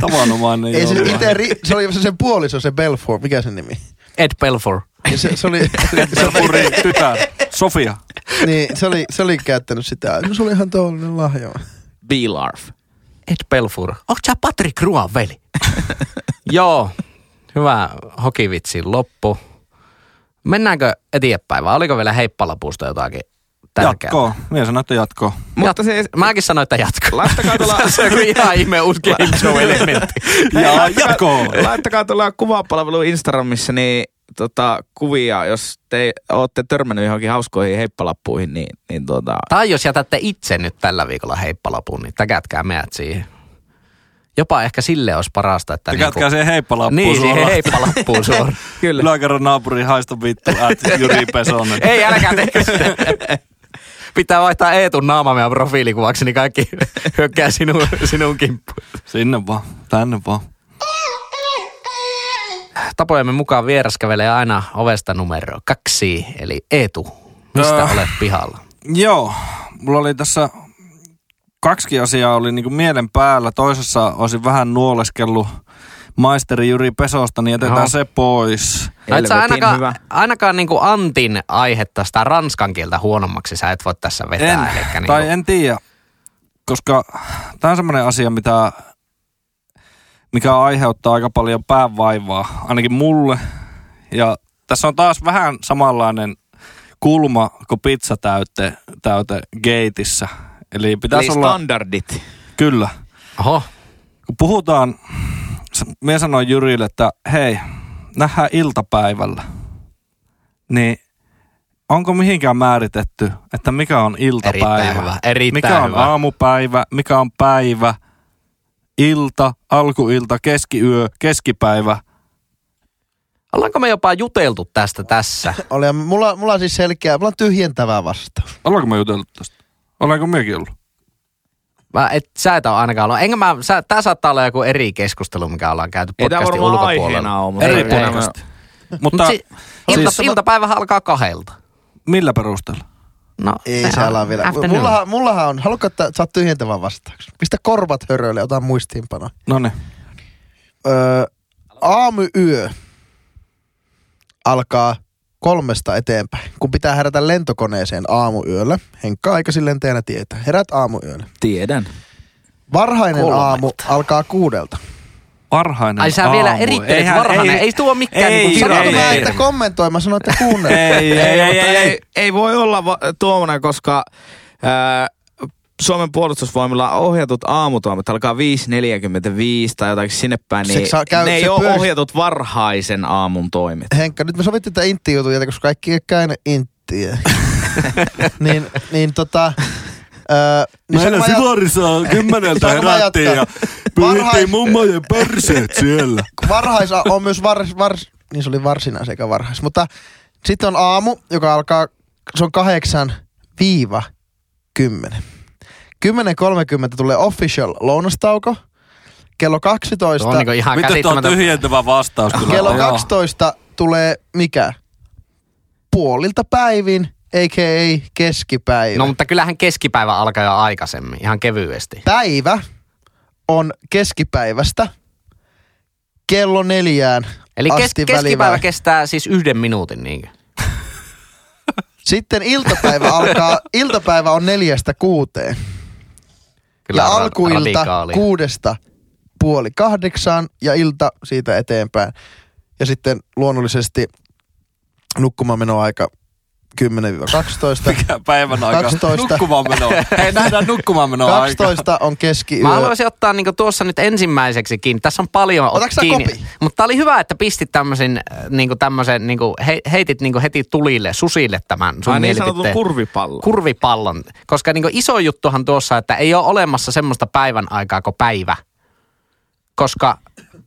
Tavanomainen Ei se, ri- se oli se sen puoliso, se Belfort. Mikä sen nimi? Ed Belfour. Ja se, se, oli, Belfurin tytär, Sofia. niin, se, oli, se oli käyttänyt sitä. No se oli ihan tavallinen lahja. B-Larf. Ed Belfour. Onko sä Patrick Ruan veli? Joo, hyvä hokivitsi loppu. Mennäänkö eteenpäin vai oliko vielä heippalapusta jotakin tärkeää? Jatkoa. Mies sanoi, että jatkoa. Mutta siis, Mäkin sanoin, että jatko. laittakaa tuolla, se on ihan ihme uusi game show-elementti. ja jatkoa. jatkoa. Laittakaa tuolla kuvapalvelu Instagramissa niin, tota, kuvia, jos te olette törmännyt johonkin hauskoihin heippalappuihin, niin, niin tota, Tai jos jätätte itse nyt tällä viikolla heippalapun, niin täkätkää meidät siihen. Jopa ehkä sille olisi parasta, että... Tekätkää siihen heippalappuun Niin, siihen suoraan. heippalappuun suoraan. kyllä. Yläkerran naapuri haista vittu, at Jyri Pesonen. Ei, älkää tehkö sitä. Pitää vaihtaa Eetun naama meidän profiilikuvaksi, niin kaikki hyökkää sinun, sinun kimppuun. Sinne vaan, tänne vaan. Tapojemme mukaan vieras kävelee aina ovesta numero kaksi, eli Eetu. Mistä Öö. olet pihalla? Joo, mulla oli tässä kaksi asiaa oli niinku mielen päällä. Toisessa olisin vähän nuoleskellut maisteri Jyri Pesosta, niin jätetään Joo. se pois. No et sä Helvetin ainakaan, hyvä. ainakaan niinku Antin aihetta sitä ranskan kieltä huonommaksi sä et voi tässä vetää. En, elikkä niinku, tai en tiedä, koska tämä on semmoinen asia, mitä, mikä aiheuttaa aika paljon päävaivaa, ainakin mulle. Ja tässä on taas vähän samanlainen kulma kuin pizzatäyte täyte geitissä. Eli pitäisi Eli olla, standardit. kyllä, Oho, kun puhutaan minä sanoin Jyrille, että hei, nähdään iltapäivällä. Niin onko mihinkään määritetty, että mikä on iltapäivä? Erittäin hyvä, erittäin mikä on hyvä. aamupäivä, mikä on päivä, ilta, alkuilta, keskiyö, keskipäivä. Ollaanko me jopa juteltu tästä tässä? Oli, mulla, mulla on siis selkeä, mulla on tyhjentävä vastaus. Ollaanko me jutellut tästä? Ollaanko mekin ollut? Mä et, sä et ole ainakaan ollut. Enkä mä, sä, tää saattaa olla joku eri keskustelu, mikä ollaan käyty podcastin varmaan ulkopuolella. aiheena ole, Eri ei, podcast. Mutta Mutta si- ilta, siis- iltapäivähän alkaa kahdelta. millä perusteella? No, Ei se ala vielä. afternoon. Mullahan, mullahan on, haluatko, että saat tyhjentävän vastauksen? Pistä korvat höröille, ota muistiinpano. No niin. Öö, aamuyö alkaa kolmesta eteenpäin, kun pitää herätä lentokoneeseen aamuyöllä. Henkka aikaisin lentäjänä tietää. Herät aamuyöllä. Tiedän. Varhainen Kolmelta. aamu alkaa kuudelta. Varhainen Ai sä aamu. vielä erittelet Eihän- varhainen. Ei, tuo mikään ei, niinku Sanoin ei, mä, ei, että ei. kommentoi, mä sanoin, että kuunnella. Ei, ei, Ei, ei, mutta ei, ei, ei voi olla va- tuommoinen, koska ää, Suomen puolustusvoimilla ohjatut aamutoimet alkaa 5.45 tai jotakin sinne päin, Se niin saa- käy- ne ei se ole pyöris- ohjatut varhaisen aamun toimet. Henkka, nyt me sovittiin tätä intti-jutun, koska kaikki ei käynyt inttiä. niin, niin tota... Öö, niin saanko mä jat- Silarissa kymmeneltä herättiin ja Varhais- mummojen perseet siellä. varhaisa on myös vars, vars, niin se oli varsinais eikä varhais. Mutta sitten on aamu, joka alkaa, se on kahdeksan viiva kymmenen. 10.30 tulee official lounastauko. Kello 12, Tuo on niinku ihan Vittu, tuo on tyhjentävä vastaus kyllä. kello Joo. 12 tulee mikä? Puolilta päivin, a.k.a. keskipäivä. No mutta kyllähän keskipäivä alkaa jo aikaisemmin, ihan kevyesti. Päivä on keskipäivästä kello neljään Eli kes- asti keskipäivä väliväli. kestää siis yhden minuutin niinkö? Sitten iltapäivä alkaa, iltapäivä on neljästä kuuteen. Kyllä ja ra- alkuilta radikaalia. kuudesta puoli kahdeksaan ja ilta siitä eteenpäin. Ja sitten luonnollisesti nukkumaan menoaika 10-12. Mikä päivän aika? 12. Nukkumaan menoa. Hei, nähdään nukkumaan menoa aika. 12 on keskiyö. Mä haluaisin ottaa niinku tuossa nyt ensimmäiseksikin. Tässä on paljon ot- Otatko sä kiinni. kopi? Mutta oli hyvä, että pistit tämmöisen, äh, niinku tämmöisen, niinku he, heitit niinku heti tulille, susille tämän sun Ai niin sanotun mielipiteen. kurvipallo. kurvipallon. Koska niinku iso juttuhan tuossa, että ei ole olemassa semmoista päivän aikaa kuin päivä. Koska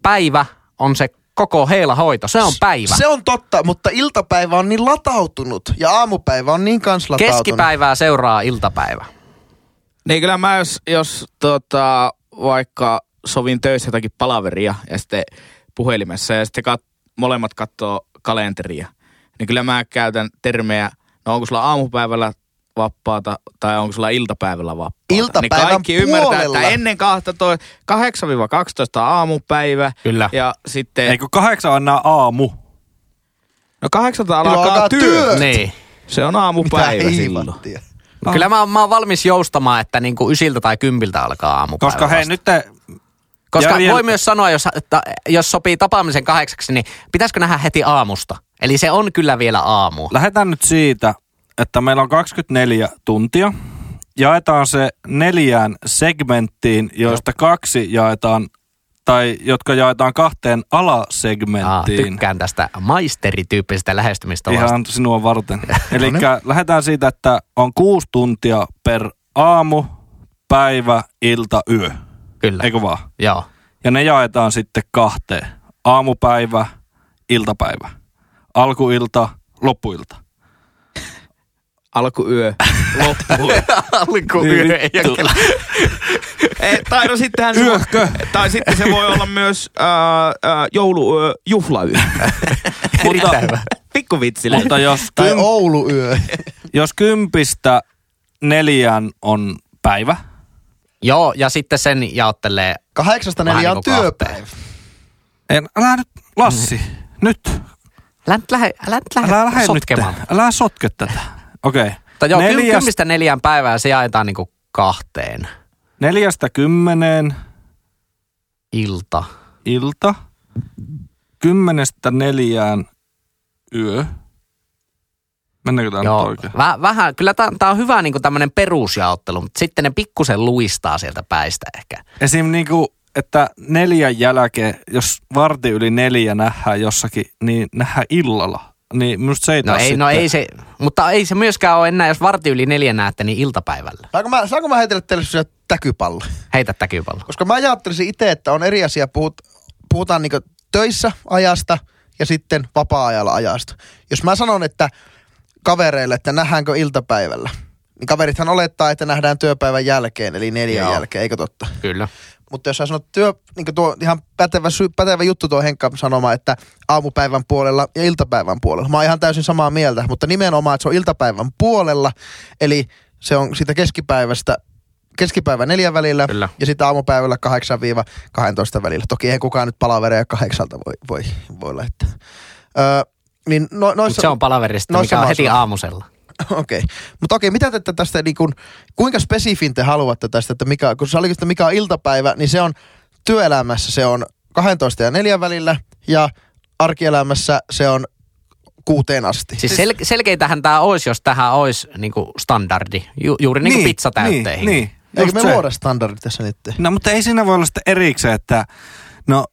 päivä on se koko heila hoito. Se on päivä. Se on totta, mutta iltapäivä on niin latautunut ja aamupäivä on niin kans latautunut. Keskipäivää seuraa iltapäivä. Niin kyllä mä jos, jos tota, vaikka sovin töissä jotakin palaveria ja sitten puhelimessa ja sitten kat, molemmat katsoo kalenteria, niin kyllä mä käytän termejä, no onko sulla aamupäivällä vapaata tai onko sulla iltapäivällä vapaata. Iltapäivän niin kaikki ymmärtää, puolella. että ennen 12, 8-12 aamupäivä Kyllä. ja sitten, Eikö kahdeksan on nää aamu? no kahdeksalta alkaa, alkaa työ. työ? Niin. Se on Mitä aamupäivä silloin. No. Kyllä mä, oon- mä oon valmis joustamaan, että niinku ysiltä tai kympiltä alkaa aamupäivä. Koska hei, nyt te, Koska Järjel- voi myös sanoa, jos, että, jos sopii tapaamisen kahdeksaksi, niin pitäisikö nähdä heti aamusta? Eli se on kyllä vielä aamu. lähdetään nyt siitä, että meillä on 24 tuntia. Jaetaan se neljään segmenttiin, joista kaksi jaetaan, tai jotka jaetaan kahteen Aa, alasegmenttiin. tykkään tästä maisterityyppisestä lähestymistavasta. Ihan sinua varten. Eli lähdetään siitä, että on kuusi tuntia per aamu, päivä, ilta, yö. Kyllä. Eikö vaan? Joo. Ja ne jaetaan sitten kahteen. Aamupäivä, iltapäivä. Alkuilta, loppuilta. Alkuyö, loppuyö. Alkuyö Niin vittu. ole kyllä. Eh, tai, no sittenhän se, Yökö? tai sitten se voi olla myös ää, ää, jouluyö, juhlayö. Hyvä. Pikku vitsille. Mutta jos, Tai kym, Ouluyö. jos kympistä neljään on päivä, Joo, ja sitten sen jaottelee. Kahdeksasta Vähän neljä on niinku kahteen. työpäivä. en, älä nyt, Lassi, nyt, Älä nyt lähde, älä nyt lähde, älä lähde sotkemaan. nyt, älä sotke tätä. Okei. Okay. Mutta joo, Neljäs... Neljäs, kymmistä neljään päivään se jaetaan niinku kahteen. neljästä kymmeneen Ilta. ilta, kymmenestä neljään yö. Mennäänkö tämä Joo, oikein? Väh, vähän, kyllä tämä on hyvä niinku tämmöinen perusjaottelu, mutta sitten ne pikkusen luistaa sieltä päistä ehkä. Esim. niinku että neljän jälkeen, jos varti yli neljä nähdään jossakin, niin nähdään illalla. Niin minusta se ei No ei, sitten, no ei se, mutta ei se myöskään ole enää, jos varti yli neljä näette, niin iltapäivällä. Saanko mä, saanko mä heitellä teille täkypallo? Heitä täkypallo. Koska mä ajattelisin itse, että on eri asia, puhut, puhutaan niinku töissä ajasta ja sitten vapaa-ajalla ajasta. Jos mä sanon, että kavereille, että nähdäänkö iltapäivällä, niin kaverithan olettaa, että nähdään työpäivän jälkeen, eli neljän Joo. jälkeen, eikö totta? Kyllä. Mutta jos sä sanot työ, niin tuo ihan pätevä, sy- pätevä juttu tuo Henkka sanoma, että aamupäivän puolella ja iltapäivän puolella. Mä oon ihan täysin samaa mieltä, mutta nimenomaan, että se on iltapäivän puolella, eli se on siitä keskipäivästä keskipäivän neljän välillä Kyllä. ja sitten aamupäivällä 8-12 välillä. Toki ei kukaan nyt palavereja kahdeksalta voi, voi, voi laittaa. Öö, niin no, noissa, se on palaverista, noissa mikä on heti aamusella. Okei. Okay. Mutta okei, mitä te tästä, niin kun, kuinka spesifin te haluatte tästä, että mikä, kun sä olit, että mikä on iltapäivä, niin se on työelämässä se on 12 ja 4 välillä ja arkielämässä se on kuuteen asti. Siis sel- selkeitähän tämä olisi, jos tähän olisi niinku standardi, Ju- juuri niin kuin pizzatäytteihin. Niin, niin. Eikö me se. luoda standardit tässä nyt? No mutta ei siinä voi olla sitten erikseen, että no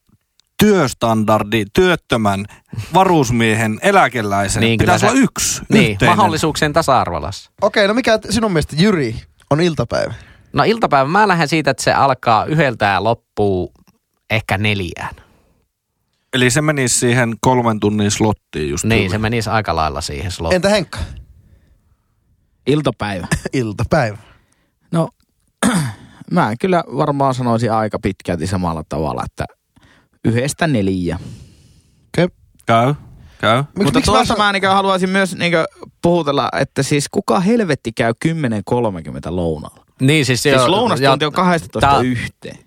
työstandardi työttömän varusmiehen eläkeläisen Niin, pitäisi olla yksi Niin, yhteinen. mahdollisuuksien tasa-arvolassa. Okei, no mikä sinun mielestä Jyri on iltapäivä? No iltapäivä, mä lähden siitä, että se alkaa yhdeltä ja loppuu ehkä neljään. Eli se menisi siihen kolmen tunnin slottiin just Niin, tyyliin. se menisi aika lailla siihen slottiin. Entä Henkka? Iltapäivä. Iltapäivä. No, mä kyllä varmaan sanoisin aika pitkälti samalla tavalla, että yhdestä neljä. Okei. Käy, käy. Miksi, Mutta miksi tuossa mä, mä, niin haluaisin myös niin puhutella, että siis kuka helvetti käy 10.30 lounalla? Niin, siis, Siis joo, lounastunti on 12 tää- yhteen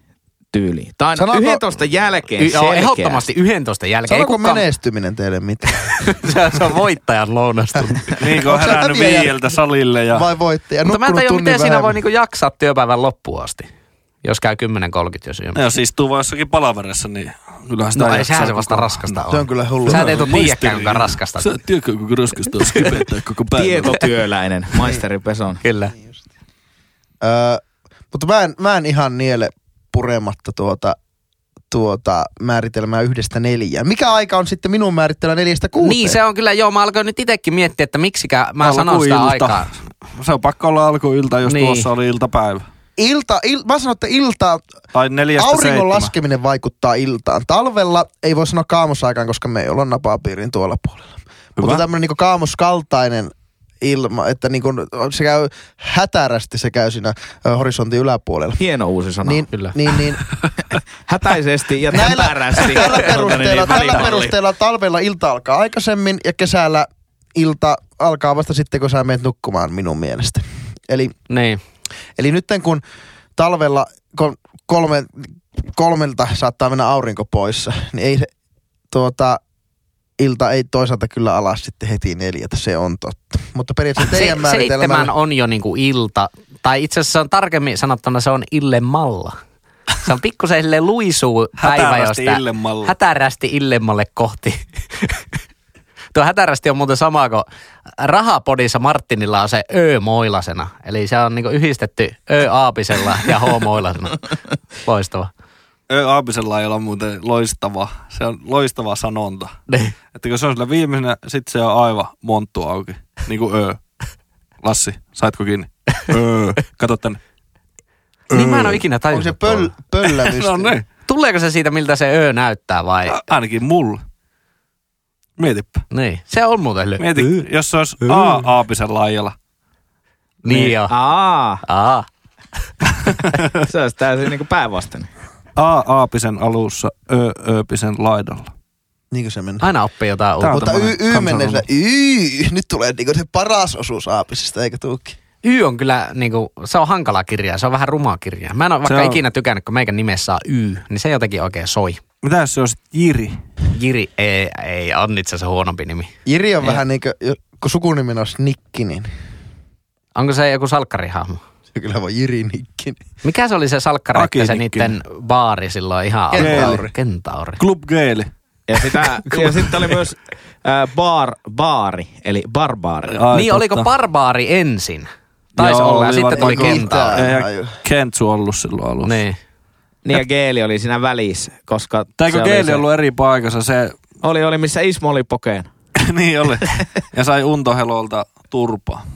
tyyliin. Tai no Sanotaanko- 11 jälkeen Y- joo, ehdottomasti 11 jälkeen. Sanoiko kukaan- menestyminen teille mitään? se, se on voittajan lounastunti. Niin kun on se herännyt viieltä salille ja... Vai voitte? Ja Mutta mä en tiedä, miten siinä vähemmän. voi niinku jaksaa työpäivän loppuun asti. Jos käy 10.30 jos yö. No jos istuu vaan jossakin palaverissa, niin kyllähän sitä No ei sehän se vasta koko- raskasta on. Se on kyllä hullu. Sä et etu Maisteri. tiedäkään, kuinka raskasta. Sä et tiedä, kuinka raskasta on skipettää koko päivän. Tietotyöläinen, maisteri Peson. Kyllä. Öö, mutta mä en, mä en ihan niele purematta tuota, tuota määritelmää yhdestä neljään. Mikä aika on sitten minun määrittelmä neljästä kuuteen? Niin se on kyllä, joo, mä alkoin nyt itsekin miettiä, että miksikä mä sanon sitä aikaa. Se on pakko olla alkuilta, jos niin. tuossa oli iltapäivä. Ilta, il, mä sanon, että ilta, Tai neljästä auringon seitsemän. laskeminen vaikuttaa iltaan. Talvella ei voi sanoa kaamosaikaan, koska me ei olla napapiirin tuolla puolella. Mutta tämmöinen niinku kaamoskaltainen ilma, että niinku, se käy hätärästi, se käy siinä horisontin yläpuolella. Hieno uusi sana. Niin, Kyllä. niin, niin Hätäisesti ja näillä, täpärästi. tällä, Tuota, perusteella, niin, tällä välimalli. perusteella talvella ilta alkaa aikaisemmin ja kesällä ilta alkaa vasta sitten, kun sä menet nukkumaan minun mielestä. Eli, Niin. Eli nyt kun talvella kun kolme, kolmelta saattaa mennä aurinko poissa, niin ei se tuota, ilta ei toisaalta kyllä alas sitten heti neljätä, se on totta. Mutta periaatteessa teidän Se, määritelmällä... seitsemän on jo niinku ilta, tai itse asiassa on tarkemmin sanottuna se on illemalla. Se on pikkusen luisuu päivä, Hätärästi josta hätärästi illemmalle kohti. Tuo hätärästi on muuten sama kuin Rahapodissa Martinilla on se Ö-moilasena. Eli se on niinku yhdistetty Ö-aapisella ja H-moilasena. Loistava. Ö Aapisella ei ole muuten loistava. Se on loistava sanonta. Niin. Että kun se on sillä viimeisenä, sit se on aivan monttu auki. Niin kuin Ö. Lassi, saitko kiinni? Ö. Kato tänne. Niin mä en ole ikinä Onko tajunnut. se pöl, pöllämys? No niin. Tuleeko se siitä, miltä se Ö näyttää vai? A- Ainakin mulle. Mietipä. Niin. Se on muuten ly- Mieti, jos se olisi A Aapisen laajalla. Niin joo. Aa, Aa. se olisi täysin niin päinvastainen. A Aapisen alussa, Ö Ööpisen laidalla. Niinkö se menee? Aina oppii jotain uutta. Mutta y, y menee kansanruno. y, nyt tulee niinku se paras osuus aapisesta, eikö tuukin? Y on kyllä, niinku, se on hankala kirja, se on vähän ruma kirja. Mä en ole vaikka on- ikinä tykännyt, kun meikän nimessä on Y, niin se jotenkin oikein soi. Mitä jos se olisi Jiri? Jiri, ei, ei on itse asiassa huonompi nimi. Jiri on Ei. vähän niinku, jo- kun sukunimen on Snikki, niin Onko se joku salkkarihahmo? se kyllä voi Jiri Nikki. Mikä se oli se salkkari, se Akinikki. niiden baari silloin ihan Kentauri. Kentauri. Club Geeli. Ja, sitä, ja sitten oli myös äh, bar, baari, eli barbaari. Ai, niin, totta. oliko barbaari ensin? Taisi Joo, olla ja sitten tuli kentauri. Kentsu ollut silloin alussa. Niin. Niin ja geeli oli siinä välissä, koska se oli geeli se- ollut eri paikassa? Se, Oli, oli, missä Ismo oli pokeen. niin oli. Ja sai untohelolta turpaa.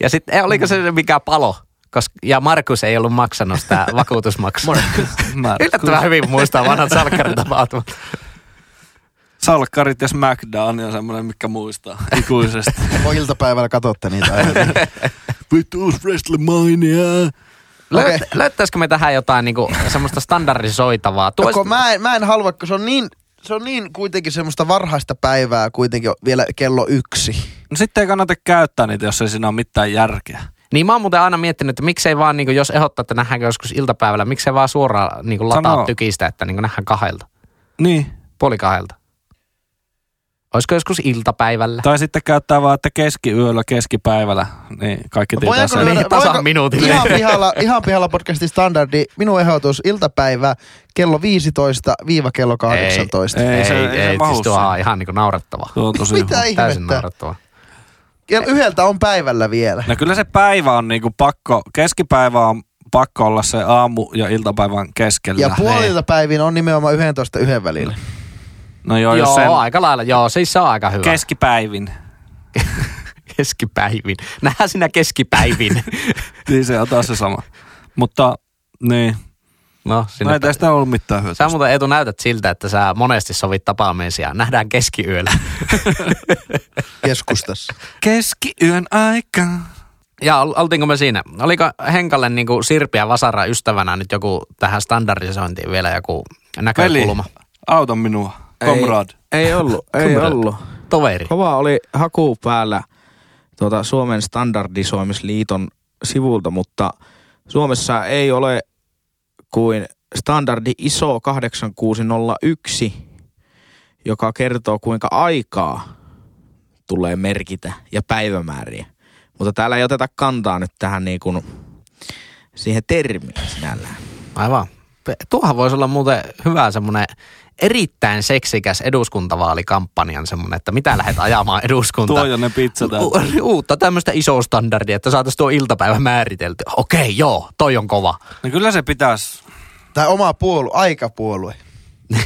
Ja sitten oliko se mikä palo? Koska, ja Markus ei ollut maksanut sitä vakuutusmaksua. Mä- Yllättävän hyvin muistaa vanhat salkkaritapahtumat. Salkkarit ja SmackDown on semmoinen, mikä muistaa ikuisesti. Voi iltapäivällä katsotte niitä. Vittu uusi WrestleMania. Löyt, löyttäisikö me tähän jotain niinku, semmoista standardisoitavaa? No, Tuosta, kun mä, en, mä en halua, kun se on niin, se on niin kuitenkin semmoista varhaista päivää kuitenkin vielä kello yksi. No sitten ei kannata käyttää niitä, jos ei siinä ole mitään järkeä. niin mä oon muuten aina miettinyt, että miksei vaan, niinku, jos ehdottaa, että nähdäänkö joskus iltapäivällä, miksei vaan suoraan niinku, lataa Sano. tykistä, että niinku, nähdään kahdelta, Niin. puoli kahdelta. Olisiko joskus iltapäivällä? Tai sitten käyttää vaan, että keskiyöllä, keskipäivällä, niin kaikki tietää Voidaanko sen. lyödä- tasan voiko- minuutille? Ihan pihalla, ihan pihalla podcastin standardi. Minun ehdotus iltapäivä kello 15 viiva kello 18. Ei, ei, se- ei, ei se ei siis tuo on ihan niinku naurettava. Tuo on tosi Mitä huono. Täysin ihmettä? naurettava. Kello yhdeltä on päivällä vielä. No kyllä se päivä on niinku pakko, keskipäivä on pakko olla se aamu ja iltapäivän keskellä. Ja puolilta päivin on nimenomaan 11 yhden välillä. No joo, Joo, sen aika lailla. Joo, siis se on aika hyvä. keskipäivin, keskipäivin. Nähdään sinä keskipäivin. niin se on taas se sama. Mutta niin, no, sinne no ei tästä ollut mitään hyötyä. Sä muuten Eetu näytät siltä, että sä monesti sovit tapaamisia. Nähdään keskiyöllä. keskustassa. Keskiyön aika. Ja ol- oltiinko me siinä? Oliko Henkalle niin kuin Sirpi ja Vasara ystävänä nyt joku tähän standardisointiin vielä joku Veli, näkökulma? auta minua. Komrad. Ei, ei ollut, ei Comrade. ollut. Toveri. Kova oli haku päällä tuota Suomen standardisoimisliiton sivulta, mutta Suomessa ei ole kuin standardi ISO 8601, joka kertoo kuinka aikaa tulee merkitä ja päivämääriä. Mutta täällä ei oteta kantaa nyt tähän niin kuin siihen termiin sinällään. Aivan. Tuohan voisi olla muuten hyvä semmoinen erittäin seksikäs eduskuntavaalikampanjan semmoinen, että mitä lähdet ajamaan eduskuntaan. Tuo jo ne pizza U- uutta tämmöistä isoa standardia, että saataisiin tuo iltapäivä määritelty. Okei, joo, toi on kova. No kyllä se pitäisi Tai oma puolue, aikapuolue.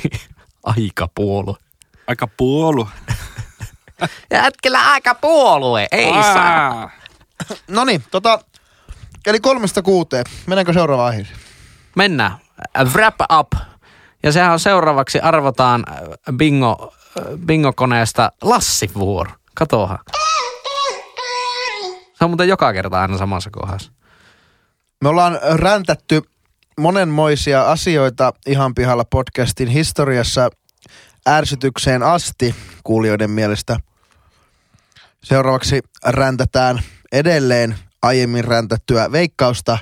Aikapuolue. aika puolu. Jätkellä aika puolue, ei saa. Aa. No niin, tota, eli kolmesta kuuteen. Mennäänkö seuraavaan aiheeseen? Mennään. Wrap up. Ja sehän on seuraavaksi arvotaan äh, bingo, äh, bingo-koneesta Lassi vuoro. Katohan. Se on muuten joka kerta aina samassa kohdassa. Me ollaan räntätty monenmoisia asioita ihan pihalla podcastin historiassa ärsytykseen asti kuulijoiden mielestä. Seuraavaksi räntätään edelleen aiemmin räntättyä veikkausta.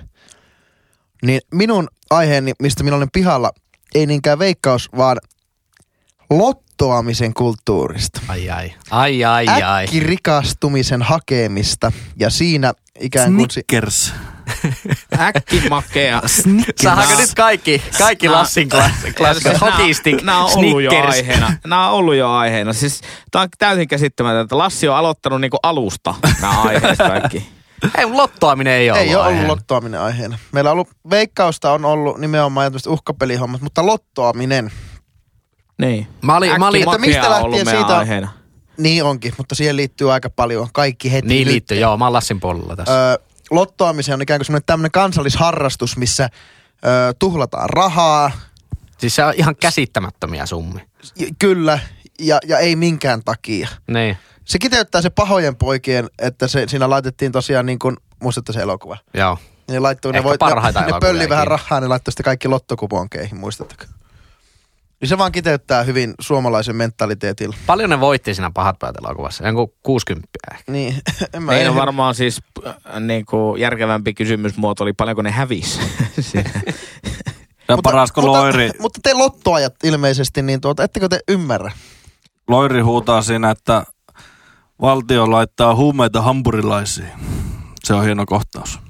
Niin minun aiheeni, mistä minä olen pihalla, ei niinkään veikkaus, vaan lottoamisen kulttuurista. Ai ai. Ai ai ai. Äkkirikastumisen hakemista ja siinä ikään kuin... Si- Snickers. Äkkimakea. Saadaanko nyt kaikki, kaikki Nää- Lassin klass- klassikot? Hockeystick, Nämä on ollut jo aiheena. Nämä on ollut jo aiheena. Siis, tämä on täysin käsittämätöntä. Lassi on aloittanut niinku alusta nämä aiheet kaikki. Ei, lottoaminen ei ole Ei ole ollut aiheena. lottoaminen aiheena. Meillä on ollut, veikkausta on ollut nimenomaan tämmöiset uhkapelihommat, mutta lottoaminen, Niin. Mä olin, mä olin, Että mistä lähtien siitä- aiheena. niin onkin, mutta siihen liittyy aika paljon. Kaikki heti niin nyt. liittyy, joo, mä oon Lassin puolella tässä. Öö, lottoamisen on ikään kuin semmoinen tämmöinen kansallisharrastus, missä öö, tuhlataan rahaa, Siis se on ihan käsittämättömiä summia. kyllä, ja, ja ei minkään takia. Niin, Se kiteyttää se pahojen poikien, että se, siinä laitettiin tosiaan niin kuin, muistatte se elokuva? joo. Ne, laittoi, ne, parhaita ne, ne pölli vähän rahaa, ne laittoi sitten kaikki lottokuponkeihin, muistatteko? Niin se vaan kiteyttää hyvin suomalaisen mentaliteetilla. Paljon ne voitti siinä pahat päät elokuvassa? Jonkun 60 ehkä. Niin, en mä Niin en- on varmaan siis äh, niinku, järkevämpi kysymysmuoto oli paljonko ne hävis. Siinä. Ja parasko mutta, Loiri, Mutta te lottoajat ilmeisesti, niin tuota, ettekö te ymmärrä? Loiri huutaa siinä, että valtio laittaa huumeita hampurilaisiin. Se on hieno kohtaus.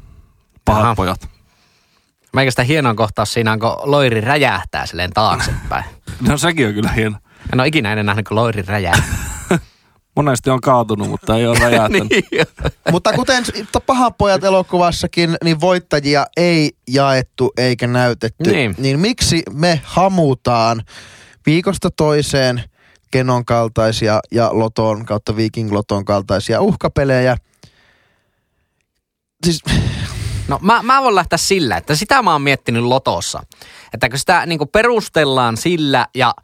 Pahat Jaha. pojat. Meikä sitä hienoa kohtaus siinä on, kun loiri räjähtää silleen taaksepäin. No sekin on kyllä hieno. En ole ikinä ennen nähnyt, kun loiri räjähtää. Monesti on kaatunut, mutta ei ole räjähtänyt. niin. Mutta kuten Pahan pojat elokuvassakin, niin voittajia ei jaettu eikä näytetty. Niin. niin miksi me hamutaan viikosta toiseen Kenon kaltaisia ja Loton kautta Viking Loton kaltaisia uhkapelejä? Siis No mä, mä voin lähteä sillä, että sitä mä oon miettinyt Lotossa. Että kun sitä niin perustellaan sillä ja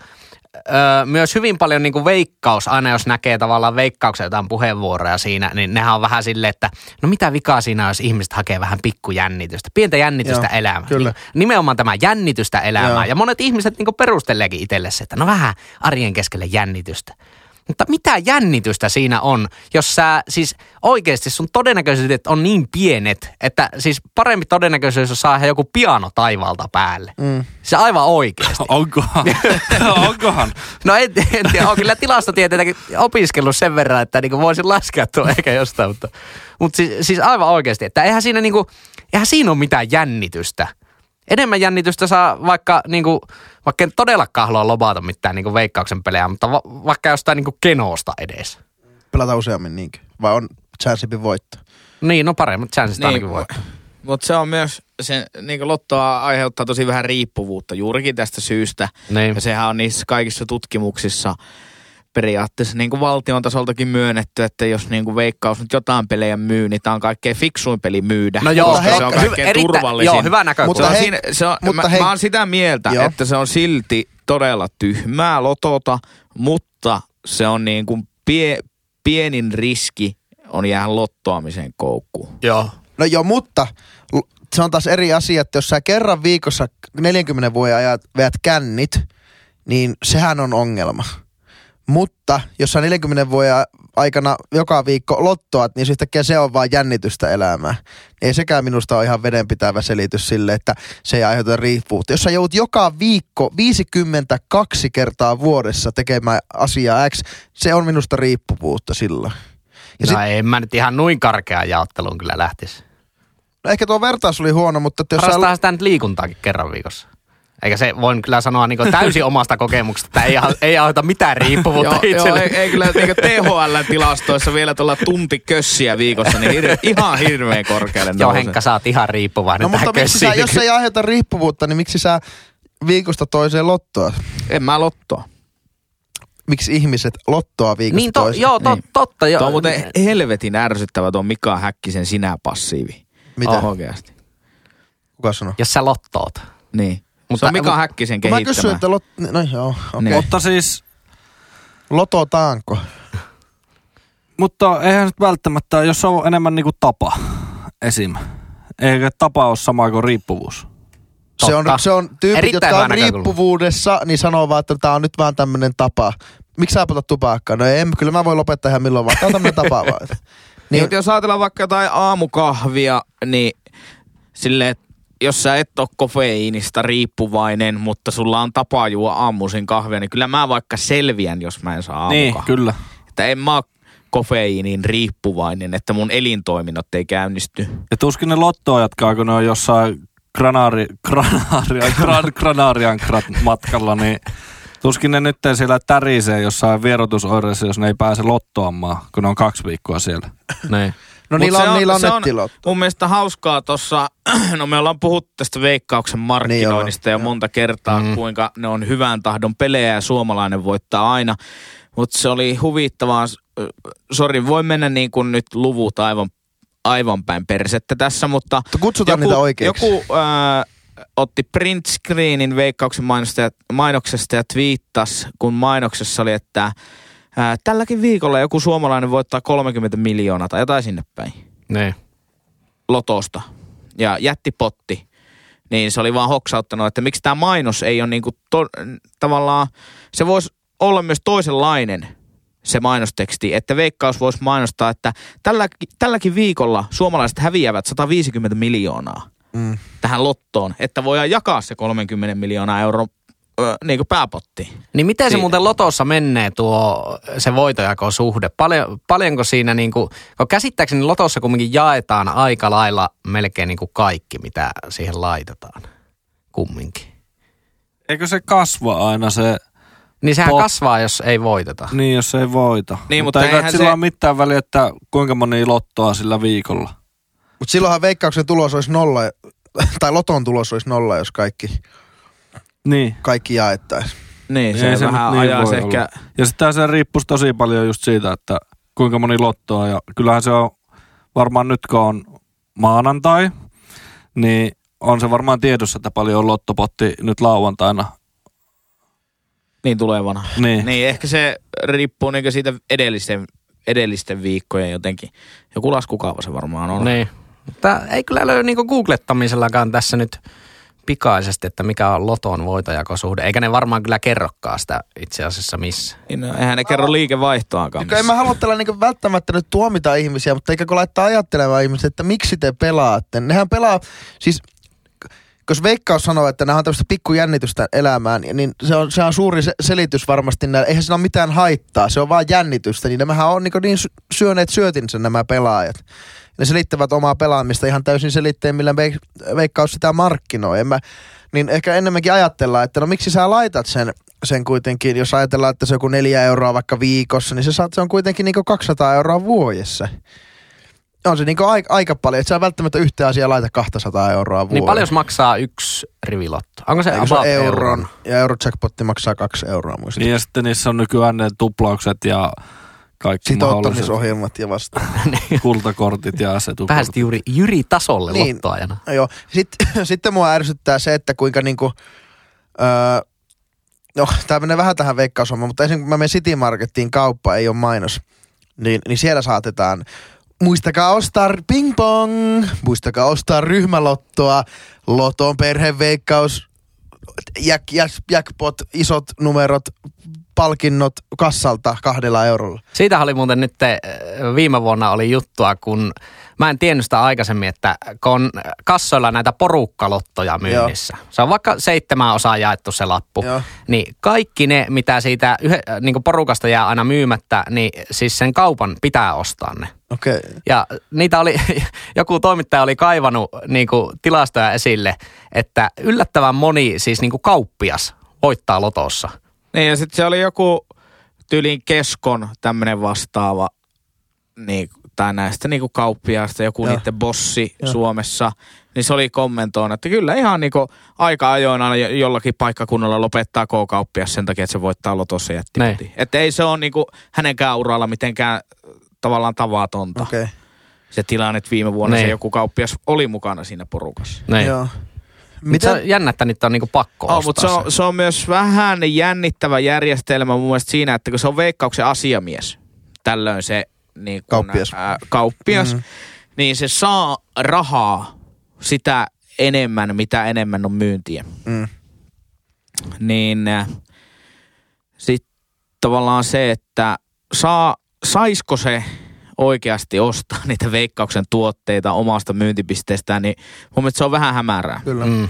öö, myös hyvin paljon niin veikkaus, aina jos näkee tavallaan veikkauksen jotain puheenvuoroja siinä, niin nehän on vähän silleen, että no mitä vikaa siinä on, jos ihmiset hakee vähän pikkujännitystä, pientä jännitystä Joo, elämään. kyllä. Niin, nimenomaan tämä jännitystä elämään. Joo. Ja monet ihmiset niin perusteleekin itselle se, että no vähän arjen keskelle jännitystä. Mutta mitä jännitystä siinä on, jos sä siis oikeasti sun todennäköisyydet on niin pienet, että siis parempi todennäköisyys on saada joku piano taivaalta päälle. Mm. Se aivan oikeasti. Onkohan? Onkohan? No en, en tiedä, olen kyllä tilastotieteetäkin opiskellut sen verran, että niin voisin laskea tuo ehkä jostain, mutta, mutta siis, siis aivan oikeasti, että eihän siinä, niin kuin, eihän siinä ole mitään jännitystä. Enemmän jännitystä saa vaikka, niin kuin, vaikka en todellakaan halua lobata mitään niin kuin veikkauksen pelejä, mutta va, vaikka jostain niin kuin kenoosta edes. pelata useammin niinkö? Vai on chansipin voitto? Niin, no paremmat chanssit Niin, ainakin voi. Mutta se on myös, se, niin lottoa aiheuttaa tosi vähän riippuvuutta juurikin tästä syystä. Niin. Ja sehän on niissä kaikissa tutkimuksissa periaatteessa niin kuin valtion tasoltakin myönnetty, että jos niin kuin veikkaus nyt jotain pelejä myy, niin tämä on kaikkein fiksuin peli myydä. No joo, koska hei- se on hy- kaikkein eritä- turvallisin. joo, hyvä näkökulma. Mutta se on hei- siinä, se on, mutta mä, hei- mä oon sitä mieltä, Joo. että se on silti todella tyhmää lotota, mutta se on niin kuin pie, pienin riski on jäädä lottoamisen koukkuun. Joo. No joo, mutta se on taas eri asia, että jos sä kerran viikossa 40 vuoden ajat veät kännit, niin sehän on ongelma. Mutta jos sä 40 vuoden aikana joka viikko lottoat, niin yhtäkkiä se on vaan jännitystä elämää. Ei sekään minusta ole ihan vedenpitävä selitys sille, että se ei aiheuta riippuvuutta. Jos sä joudut joka viikko 52 kertaa vuodessa tekemään asiaa X, se on minusta riippuvuutta silloin. Ja no sit- en mä nyt ihan noin karkeaan jaotteluun kyllä lähtisi. No ehkä tuo vertaus oli huono, mutta jos sä... Harrastaa sitä nyt liikuntaakin kerran viikossa. Eikä se, voin kyllä sanoa niin täysin omasta kokemuksesta, että ei, ei aiheuta mitään riippuvuutta Joo, joo itselle. ei, ei kyllä niin THL-tilastoissa vielä tuolla tunti kössiä viikossa, niin hirve, ihan hirveän korkealle Joo. Henkka, sä oot ihan riippuvainen No mutta miksi sä, jos se ei aiheuta riippuvuutta, niin miksi sä viikosta toiseen lottoa? En mä lottoa. Miksi ihmiset lottoa viikosta Niin, to, toiseen? joo, to, Niin. totta. Jo. Tuo on muuten helvetin ärsyttävä tuo Mika Häkkisen sinä passiivi. Mitä? Oh. Oikeasti. Kuka sanoo? Jos sä lottoot. Niin. Mutta, Mutta- se on Mika Häkkisen Kun mä kehittämä. kysyin, että lot... No joo, okei. Niin. Mutta siis, Lototaanko? mutta eihän nyt välttämättä, jos se on enemmän niinku tapa esim. Eikä tapa ole sama kuin riippuvuus. Se on, Totta. se on tyypit, Erittäin jotka on näkökulma. riippuvuudessa, niin sanoo vaan, että tämä on nyt vaan tämmöinen tapa. Miksi sä poltat tupakkaa? No ei, kyllä mä voin lopettaa ihan milloin vaan. Tämä on tämmöinen tapa vaan. Niin, Niin, jos ajatellaan vaikka jotain aamukahvia, niin silleen, että jos sä et ole kofeiinista riippuvainen, mutta sulla on tapa juo aamuisin kahvia, niin kyllä mä vaikka selviän, jos mä en saa Niin, aamukahvia. kyllä. Että en mä oo kofeiiniin riippuvainen, että mun elintoiminnot ei käynnisty. Ja tuskin ne lottoa jatkaa, kun ne on jossain granaari, granaarian, gran, granaarian krat matkalla, niin tuskin ne nyt siellä tärisee jossain vierotusoireissa, jos ne ei pääse lottoamaan, kun ne on kaksi viikkoa siellä. Niin. No Mut niillä se on, niillä on se nettilotto. Mun mielestä hauskaa tuossa, no me ollaan puhuttu tästä veikkauksen markkinoinnista Niin joo, monta kertaa, Mm. kuinka ne on hyvän tahdon pelejä ja suomalainen voittaa aina. Mutta se oli huvittavaa, sori voi mennä niin kuin nyt luvut aivan, aivan päin persettä tässä, mutta Kutsutaan niitä oikeiksi. joku äh, otti print screenin veikkauksen ja, mainoksesta ja twiittasi, kun mainoksessa oli, että äh, tälläkin viikolla joku suomalainen voittaa 30 miljoonaa tai jotain sinne päin Niin. lotosta ja jätti potti, niin se oli vaan hoksauttanut, että miksi tämä mainos ei ole niinku to, tavallaan, se voisi olla myös toisenlainen se mainosteksti, että Veikkaus voisi mainostaa, että tällä, tälläkin viikolla suomalaiset häviävät 150 miljoonaa Mm. tähän lottoon, että voidaan jakaa se 30 miljoonaa euroa ö, niin kuin pääpotti. Niin miten se Siinä. muuten lotossa menee tuo se voitojakosuhde? Paljon, paljonko siinä niinku, kun käsittääkseni lotossa kumminkin jaetaan aika lailla melkein niinku kaikki, mitä siihen laitetaan. Kumminkin. Eikö se kasva aina se Niin sehän Pot- kasvaa, jos ei voiteta. Niin, jos ei voita. Niin, mutta mutta eikä eihän sillä se- ole mitään väliä, että kuinka moni lottoa sillä viikolla. Mutta silloinhan veikkauksen tulos olisi nolla, tai loton tulos olisi nolla, jos kaikki, Niin. kaikki jaettaisiin. Niin, se, se vähän niin ajaisi ehkä... olla. Ja sitten se riippuisi tosi paljon just siitä, että kuinka moni lottoa. Ja kyllähän se on varmaan nyt, kun on maanantai, niin on se varmaan tiedossa, että paljon on lottopotti nyt lauantaina. Niin tulevana. Niin. Niin, ehkä se riippuu niinku siitä edellisten, edellisten viikkojen jotenkin. Joku laskukaava se varmaan on. Niin. Mutta ei kyllä löydy niinku googlettamisellakaan tässä nyt pikaisesti, että mikä on loton voitojakosuhde. Eikä ne varmaan kyllä kerrokaan sitä itse asiassa missä. Niin, no, eihän ne kerro liikevaihtoakaan. Eikö en mä halua tällä niinku välttämättä nyt tuomita ihmisiä, mutta eikä kun laittaa ajattelemaan ihmisiä, että miksi te pelaatte. Nehän pelaa, siis jos Veikkaus sanoo, että nämä on tämmöistä pikkujännitystä elämään, niin se on, se on suuri se, selitys varmasti näille. Eihän siinä ole mitään haittaa, se on vaan jännitystä. Niin nämähän on niin, niin sy- syöneet syötinsä nämä pelaajat. Ne selittävät omaa pelaamista ihan täysin selitteen, millä veik- Veikkaus sitä markkinoi. En mä, niin ehkä enemmänkin ajatellaan, että no miksi sä laitat sen, sen kuitenkin, jos ajatellaan, että se on joku neljä euroa vaikka viikossa, niin se, saat, se on kuitenkin niin 200 euroa vuodessa. On se niin aika, aika paljon, että sä välttämättä yhtä asiaa laita 200 euroa vuodessa. Niin paljon maksaa yksi rivilotto? Onko se se euron? euron? Ja eurojackpotti maksaa kaksi euroa muista. Niin ja sitten niissä on nykyään ne tuplaukset ja kaikki Sitouttamisohjelmat ja vasta. kultakortit ja asetukortit. Pääsit juuri Jyri tasolle Niin. niin. lottoajana. Joo. Sitten, sitten mua ärsyttää se, että kuinka niinku, öö, no tää menee vähän tähän veikkaushommaan, mutta esimerkiksi kun mä menen City Marketiin kauppa, ei ole mainos, niin, niin siellä saatetaan Muistakaa ostaa ping pong, muistakaa ostaa ryhmälottoa, loton perheveikkaus, jack, jack, jackpot, isot numerot, palkinnot kassalta kahdella eurolla. Siitä oli muuten nyt äh, viime vuonna oli juttua, kun mä en tiennyt sitä aikaisemmin, että kun on kassoilla näitä porukkalottoja myynnissä. Joo. Se on vaikka seitsemän osaa jaettu se lappu. Joo. Niin kaikki ne, mitä siitä yhe, niin porukasta jää aina myymättä, niin siis sen kaupan pitää ostaa ne. Okay. Ja niitä oli, joku toimittaja oli kaivannut niin kuin, tilastoja esille, että yllättävän moni siis niin kuin kauppias voittaa lotossa. Niin ja sitten se oli joku tyylin keskon tämmöinen vastaava, niin, tai näistä niinku kauppiaista, joku Joo. niiden bossi Joo. Suomessa, niin se oli kommentoinut, että kyllä ihan niinku aika ajoin aina jo- jollakin paikkakunnalla lopettaa K-kauppias sen takia, että se voittaa lotossa jättipotin. Että ei se ole niinku hänenkään uralla mitenkään tavallaan tavatonta. Okei. Okay. Se tilanne, että viime vuonna Niin. se joku kauppias oli mukana siinä porukassa. Niin. Joo. Miten? Se on jännä, että niitä on niin kuin pakko Oh, ostaa mutta se on, se on myös vähän jännittävä järjestelmä mun mielestä siinä, että kun se on veikkauksen asiamies, tällöin se niin kun, Kauppias. Ää, kauppias Mhm. niin se saa rahaa sitä enemmän, mitä enemmän on myyntiä. Mm. Niin sitten tavallaan se, että saa, saisiko se oikeasti ostaa niitä veikkauksen tuotteita omasta myyntipisteestään, niin mun mielestä se on vähän hämärää. Kyllä. Mm,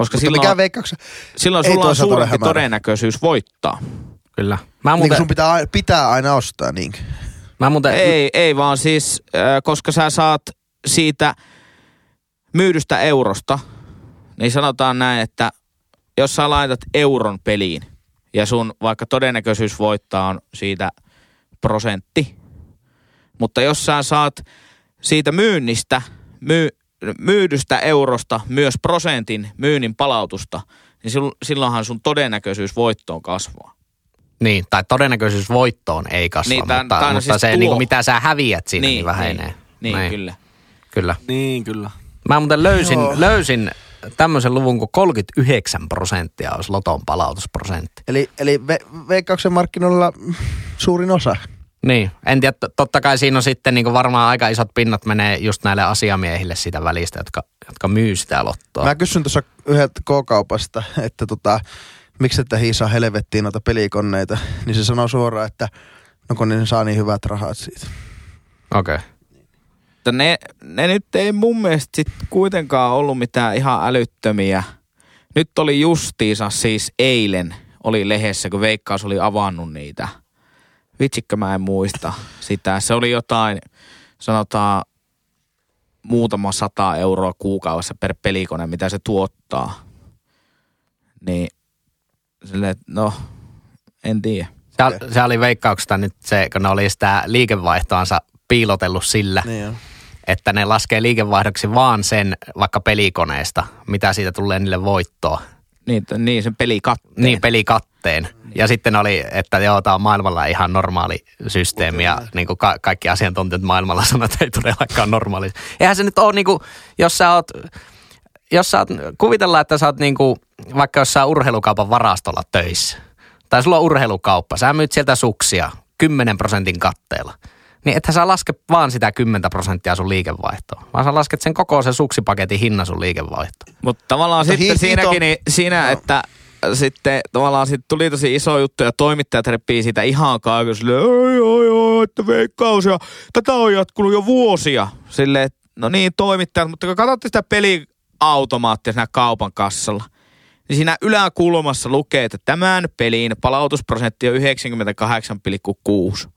Koska Mutta silloin, mikä veikkauksen? silloin ei sulla on suurempi todennäköisyys voittaa. kyllä. Mä Niin muuten, sun pitää, pitää aina ostaa niin. mä muuten Ei, ei vaan siis, äh, koska sä saat siitä myydystä eurosta, niin sanotaan näin, että jos sä laitat euron peliin ja sun vaikka todennäköisyys voittaa on siitä prosentti, mutta jos sä saat siitä myynnistä, myy, myydystä eurosta myös prosentin myynnin palautusta, niin sil- silloinhan sun todennäköisyys voittoon kasvaa. Niin, tai todennäköisyys voittoon ei kasva, Niin, tai- mutta, no mutta siis se, niin kuin mitä sä häviät siinä, niin, niin vähenee. Niin, niin kyllä. kyllä. Niin, kyllä. Mä muuten löysin, Joo. löysin tämmöisen luvun kuin 39 prosenttia olisi loton palautusprosentti. Eli, eli ve, veikkauksen markkinoilla suurin osa. Niin, en tiedä, to- totta kai siinä on sitten niin varmaan aika isot pinnat menee just näille asiamiehille siitä välistä, jotka, jotka myy sitä lottoa. Mä kysyn tuossa yhdeltä K-kaupasta, että tota, miksi ette hiisaa helvettiin noita pelikoneita, niin se sanoo suoraan, että no kun ne saa niin hyvät rahat siitä. Okei. Okay. Ne, ne nyt ei mun mielestä sit kuitenkaan ollut mitään ihan älyttömiä. Nyt oli justiinsa siis eilen oli lehdessä, kun Veikkaus oli avannut niitä. Vitsikö mä en muista sitä. Se oli jotain, sanotaan muutama sata euroa kuukaudessa per pelikone, mitä se tuottaa. Niin silleen, että no En tiedä. Se, se oli veikkauksesta nyt se, kun ne oli sitä liikevaihtoansa piilotellut sillä, Niin että ne laskee liikevaihdoksi vaan sen vaikka pelikoneesta, mitä siitä tulee niille voittoa. Niin, niin sen peli katteen. Niin, pelikatteen. Ja sitten oli, että joo, tämä on maailmalla ihan normaali systeemi ja niin kuin ka- kaikki asiantuntijat maailmalla sanoivat, että ei todellakaan normaali. Eihän se nyt ole niin kuin, jos sä oot, jos sä oot, kuvitellaan, että sä oot niin kuin, vaikka jossain urheilukaupan varastolla töissä. Tai sulla on urheilukauppa, sä myyt sieltä suksia 10 prosentin katteella. Niin ethän sä laske vaan sitä 10 prosenttia sun liikevaihtoa, vaan sä lasket sen koko sen suksipaketin hinnan sun liikevaihtoon. Mutta tavallaan Mutta sitten hi- siinäkin, niin, siinä, Joo. että sitten tavallaan sit tuli tosi iso juttu ja toimittajat repii siitä ihan kaiken silleen, oi, oi, oi, että veikkaus ja tätä on jatkunut jo vuosia. Että no niin toimittajat, mutta kun katsotte sitä peliautomaattia siinä kaupan kassalla, niin siinä yläkulmassa lukee, että tämän pelin palautusprosentti on 98,6.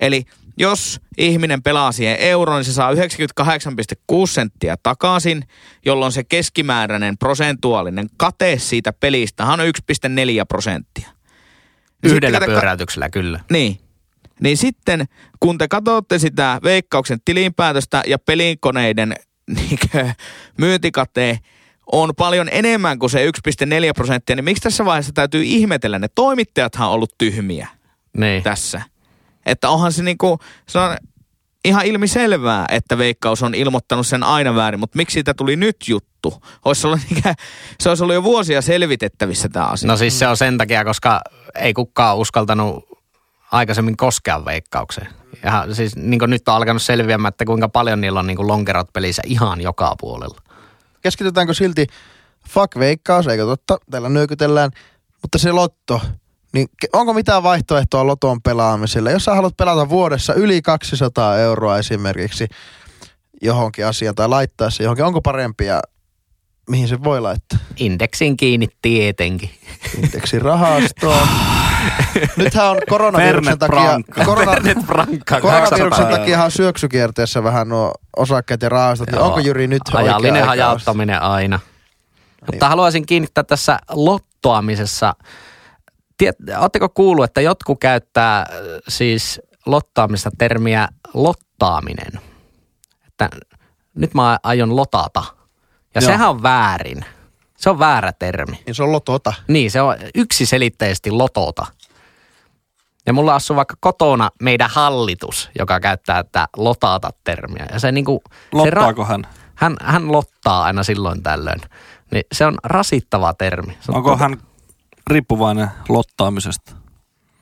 Eli jos ihminen pelaa siihen euron, niin se saa 98,6 senttiä takaisin, jolloin se keskimääräinen prosentuaalinen kate siitä pelistä on 1,4 prosenttia. Niin Yhdellä sitten pyöräytyksellä kyllä. Niin. Niin sitten, kun te katsotte sitä veikkauksen tilinpäätöstä ja pelikoneiden niinkö, myyntikate on paljon enemmän kuin se 1,4 prosenttia, niin miksi tässä vaiheessa täytyy ihmetellä? Ne toimittajathan on ollut tyhmiä Niin. tässä. Että onhan se niinku, se on ihan ilmiselvää, että Veikkaus on ilmoittanut sen aina väärin, mutta miksi siitä tuli nyt juttu? Olisi ollut, niinkä- se olisi ollut jo vuosia selvitettävissä tämä asia. No siis se on sen takia, koska ei kukaan uskaltanut aikaisemmin koskea veikkaukseen. Ja siis niin kuin nyt on alkanut selviämään, että kuinka paljon niillä on niin kuin lonkerot pelissä ihan joka puolella. Keskitytäänkö silti, fuck veikkaus, eikö totta, täällä nyökytellään, mutta se lotto, niin onko mitään vaihtoehtoa loton pelaamiselle? Jos sä haluat pelata vuodessa yli 200 euroa esimerkiksi johonkin asiaan tai laittaa se johonkin, onko parempia, mihin se voi laittaa? Indeksin kiinni tietenkin. Indeksirahastoon. Nythän on koronaviruksen takia, korona, koronaviruksen 200 takia on syöksykierteessä vähän nuo osakkeet ja rahastot, niin Joo. onko Jyri nyt Ajallinen hajauttaminen aina. Mutta haluaisin kiinnittää tässä lottoamisessa. Tiet, Oletteko kuullut, että jotkut käyttää äh, siis lottaamista termiä lottaaminen? Että nyt mä aion lotata. Ja Joo. sehän on väärin. Se on väärä termi. Niin se on lotota. Niin, se on yksiselitteisesti lotota. Ja mulla asuu vaikka kotona meidän hallitus, joka käyttää tätä lotata termiä. Ja se niinku... se ra- Lottaako hän? hän, hän lottaa aina silloin tällöin. Niin se on rasittava termi. Se on Onko tot- hän riippuvainen lottaamisesta?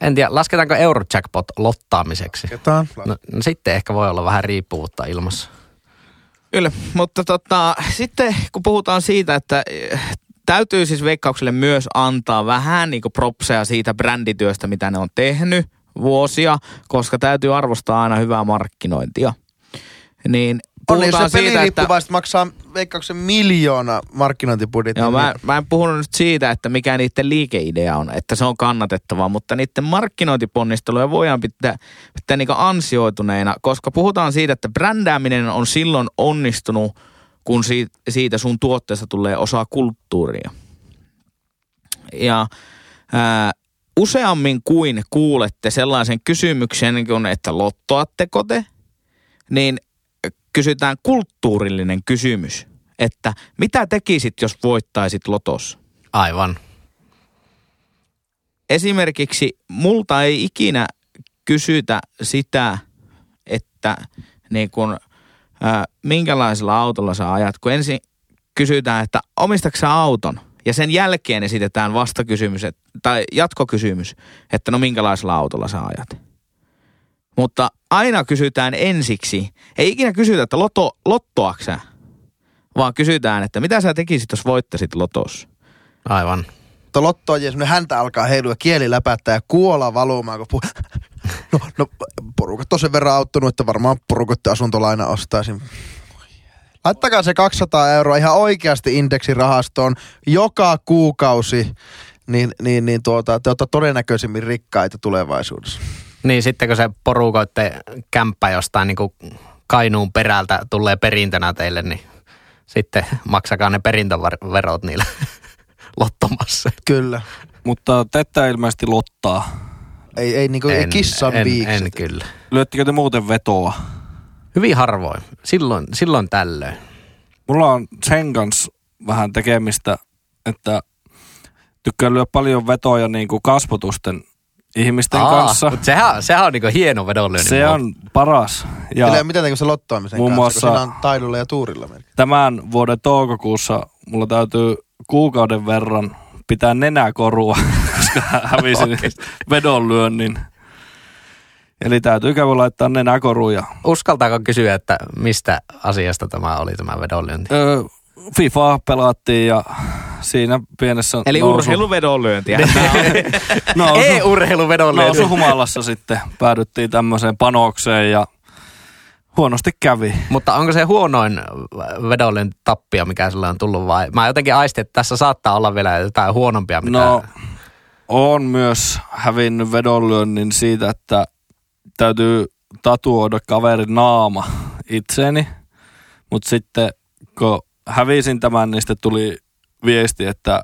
En tiedä, lasketaanko Eurojackpot lottaamiseksi? Ketaan? No, no sitten ehkä voi olla vähän riippuvuutta ilmassa. Kyllä, mutta tota, sitten kun puhutaan siitä, että eh, täytyy siis veikkaukselle myös antaa vähän niin kuin propseja siitä brändityöstä, mitä ne on tehnyt vuosia, koska täytyy arvostaa aina hyvää markkinointia. Niin On niin, puhutaan se siitä, että... peliriippuvaiset maksaa veikkauksen miljoona markkinointibudjetti. Joo, mä, mä en puhunut nyt siitä, että mikä niiden liikeidea on, että se on kannatettavaa, mutta niiden markkinointiponnisteluja voidaan pitää, pitää niin ansioituneina, koska puhutaan siitä, että brändääminen on silloin onnistunut, kun siitä, siitä sun tuotteesta tulee osa kulttuuria. Ja ää, useammin kuin kuulette sellaisen kysymyksen, että lottoatteko te, niin kysytään kulttuurillinen kysymys, että mitä tekisit, jos voittaisit lotossa? Aivan. Esimerkiksi multa ei ikinä kysytä sitä, että niin kun, ää, minkälaisella autolla sä ajat, kun ensin kysytään, että omistatko sä auton? Ja sen jälkeen esitetään vastakysymys, et- tai jatkokysymys, että no minkälaisella autolla sä ajat. Mutta aina kysytään ensiksi, ei ikinä kysytä, että loto, lottoaks sä, vaan kysytään, että mitä sä tekisit, jos voittaisit lotossa. Aivan. Mutta lotto on semmoinen häntä alkaa heilua, kieli läpättää ja kuola valumaan, kun puh- no, no, porukat on sen verran auttanut, että varmaan porukat asuntolaina ostaisin. Laittakaa se 200 euroa ihan oikeasti indeksirahastoon joka kuukausi, niin, niin, niin tuota, te olette todennäköisimmin rikkaita tulevaisuudessa. Niin sitten kun se porukoitte kämppä jostain niin kuin Kainuun perältä tulee perintönä teille, niin sitten maksakaa ne perintöverot niillä lottomassa. Kyllä. Mutta te ette ilmeisesti lottaa. Ei, ei niinku ei kissan en, viikset. en kyllä. Lyöttikö te muuten vetoa? Hyvin harvoin. Silloin, silloin tällöin. Mulla on sen kanssa vähän tekemistä, että tykkään lyö paljon vetoja niin kuin kasvotusten ihmisten Aa, kanssa. Mut sehän, sehän on niinku hieno vedonlyönnin Se muoto. on paras. Ja Sillä ei ole mitään tekemistä lottoamisen Muun kanssa, muassa- kun on taidolla ja tuurilla merkki. tämän vuoden toukokuussa mulla täytyy kuukauden verran pitää nenäkorua, koska hävisin vedonlyönnin. Eli täytyy käydä laittaa nenäkoruja. Uskaltaako kysyä, että mistä asiasta tämä oli tämä vedonlyönti? Öö, FIFA pelattiin ja siinä pienessä Eli nousu, urheiluvedonlyöntiä. nousu, E-urheilu vedonlyönti. nousuhumalassa sitten päädyttiin tämmöiseen panokseen ja huonosti kävi. Mutta onko se huonoin vedonlyönti tappio, mikä sillä on tullut vai? Mä jotenkin aistin, että tässä saattaa olla vielä jotain huonompia. Mitä... No, on myös hävinnyt vedonlyönnin siitä, että täytyy tatuoida kaverin naama itseeni. Mutta sitten kun hävisin tämän, niin sitten tuli viesti, että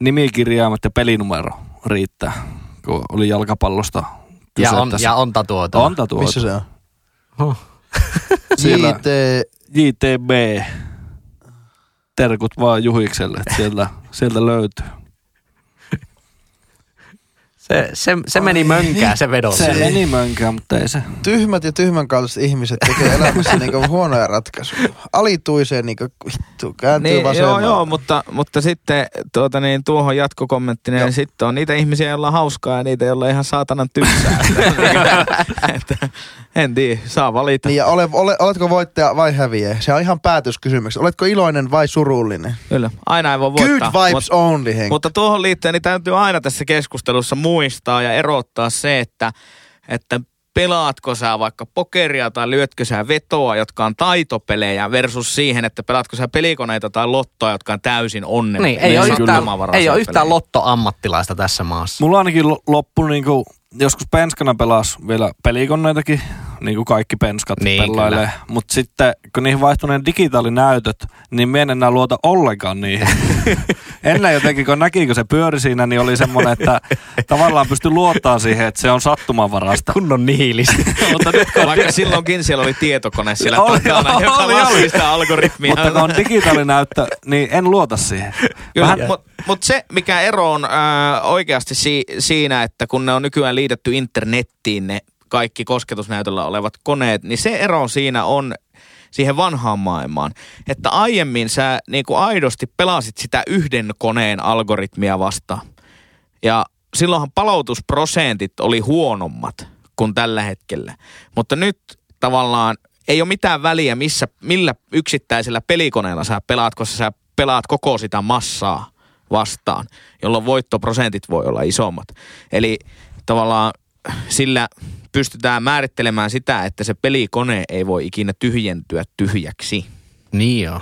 nimikirjaimet ja pelinumero riittää, kun oli jalkapallosta kyse ja, on, tässä. ja on tatuoitu. on tatuoitu. Missä se on? Huh. Siellä- JT, JTB. Terkut vaan Juhikselle, että sieltä, sieltä löytyy. Se, se, se meni mönkään se Se vedonlyönti. meni mönkään, mutta ei se. tyhmät ja tyhmän kaltaiset ihmiset tekee elämässä niinku huonoja ratkaisuja. Alituiseen niinku vittu, kääntyy niin, joo, vasemmalle. joo, mutta, mutta sitten tuota, niin, tuohon jatkokommenttina, niin sitten on niitä ihmisiä, joilla on hauskaa ja niitä, joilla on ihan saatanan että, että, en tiedä, saa valita. Niin ja ole, ole, oletko voittaja vai häviä? Se on ihan päätöskysymys. Oletko iloinen vai surullinen? Kyllä, aina ei voi Good voittaa. vibes only, Henk. Mutta tuohon liittyen niin täytyy aina tässä keskustelussa muistaa ja erottaa se, että, että pelaatko sä vaikka pokeria tai lyötkö sä vetoa, jotka on taitopelejä versus siihen, että pelaatko sä pelikoneita tai lottoa, jotka on täysin onnen. Niin, ei, niin ole yhtään, ei ole yhtään lottoammattilaista tässä maassa. Mulla ainakin lo- loppu niinku, joskus penskana pelas vielä pelikoneitakin, niin kuin kaikki penskat Niin, pelailee. Mutta sitten kun niihin vaihtui ne digitaalinäytöt, niin mä en enää luota ollenkaan niihin. Ennen jotenkin, kun näki, kun se pyöri siinä, niin oli semmoinen, että tavallaan pystyi luottaa siihen, että se on sattumanvarasta. Kunnon nihilisti. Mutta nyt kun Vaikka silloinkin siellä oli tietokone siellä Oli, takana, oli, joka oli, oli. sitä algoritmia. Mutta kun on digitaalinäyttö, niin en luota siihen. Kyllä, Vähän- mutta mut se, mikä ero on ää, oikeasti si, siinä, että kun ne on nykyään liitetty internettiin ne kaikki kosketusnäytöllä olevat koneet, niin se ero siinä on siihen vanhaan maailmaan. Että aiemmin sä niin kuin aidosti pelasit sitä yhden koneen algoritmia vastaan. Ja silloinhan palautusprosentit oli huonommat kuin tällä hetkellä. Mutta nyt tavallaan ei ole mitään väliä, missä, millä yksittäisellä pelikoneella sä pelaat, koska sä pelaat koko sitä massaa vastaan, jolloin voittoprosentit voi olla isommat. Eli tavallaan sillä pystytään määrittelemään sitä, että se pelikone ei voi ikinä tyhjentyä tyhjäksi. niin joo.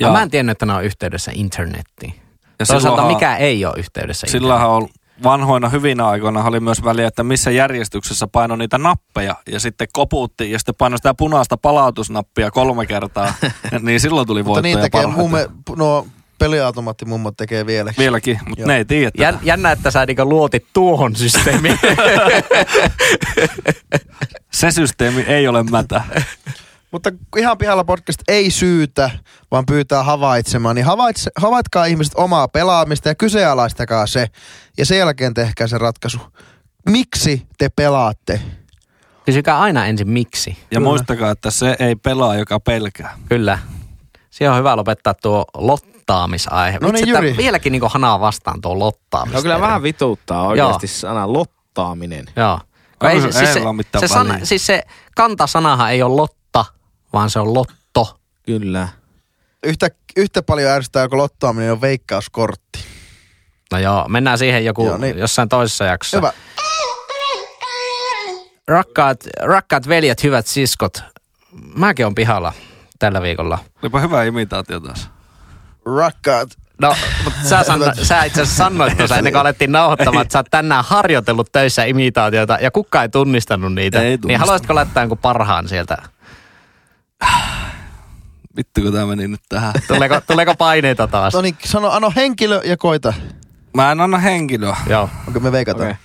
Ja Ja- mä en tiennyt, että ne on yhteydessä internettiin. Ja Toisaalta silloinhan- mikä ei ole yhteydessä Sillähän on vanhoina hyvinä aikoina oli myös väliä, että missä järjestyksessä paino niitä nappeja ja sitten koputti ja sitten paino sitä punaista palautusnappia kolme kertaa, niin silloin tuli Mutta niin voittoja tekee mumme, no peliautomaattimummot tekee vieläkin. Vieläkin, mutta ne ei tiedä. tätä. Jän, jännä, että sä niinku luotit tuohon systeemiin. Se systeemi ei ole mätä. Mutta ihan pihalla podcast ei syytä, vaan pyytää havaitsemaan. Niin havaitse, havaitkaa ihmiset omaa pelaamista ja kyseenalaistakaa se. Ja sen jälkeen tehkää se ratkaisu. Miksi te pelaatte? Kysykää aina ensin miksi. Ja muistakaa, että se ei pelaa, joka pelkää. Kyllä. Siihen on hyvä lopettaa tuo lottaamisaihe. No niin, Jyri. Vieläkin niinku hanaa vastaan tuo lottaamista. No kyllä vähän vituuttaa oikeasti sana lottaaminen. Joo. Kun Onko ei, se- se, siis, ei se, ole se, sana, väliä. siis se kantasanahan ei ole lotta, vaan se on lotto. Kyllä. Yhtä, yhtä paljon ärsyttää kuin lottaaminen on veikkauskortti. No joo, mennään siihen joku Joo, niin. jossain toisessa jaksossa. Hyvä. Rakkaat, rakkaat veljet, hyvät siskot. Mäkin on pihalla tällä viikolla. Olipa hyvä imitaatio taas. Rakkaat. No, mutta sä, sanno, sä itse asiassa sanoit tuossa ennen kuin alettiin nauhoittamaan, että sä oot tänään harjoitellut töissä imitaatioita ja kukaan ei tunnistanut niitä. Ei niin tunnistanut. haluaisitko laittaa jonkun parhaan sieltä? Vittu kun tämä meni nyt tähän. Tuleeko, tuleeko paineita taas? No niin, sano, ano henkilö ja koita. Mä en anna henkilöä. Joo. Onko me veikataan?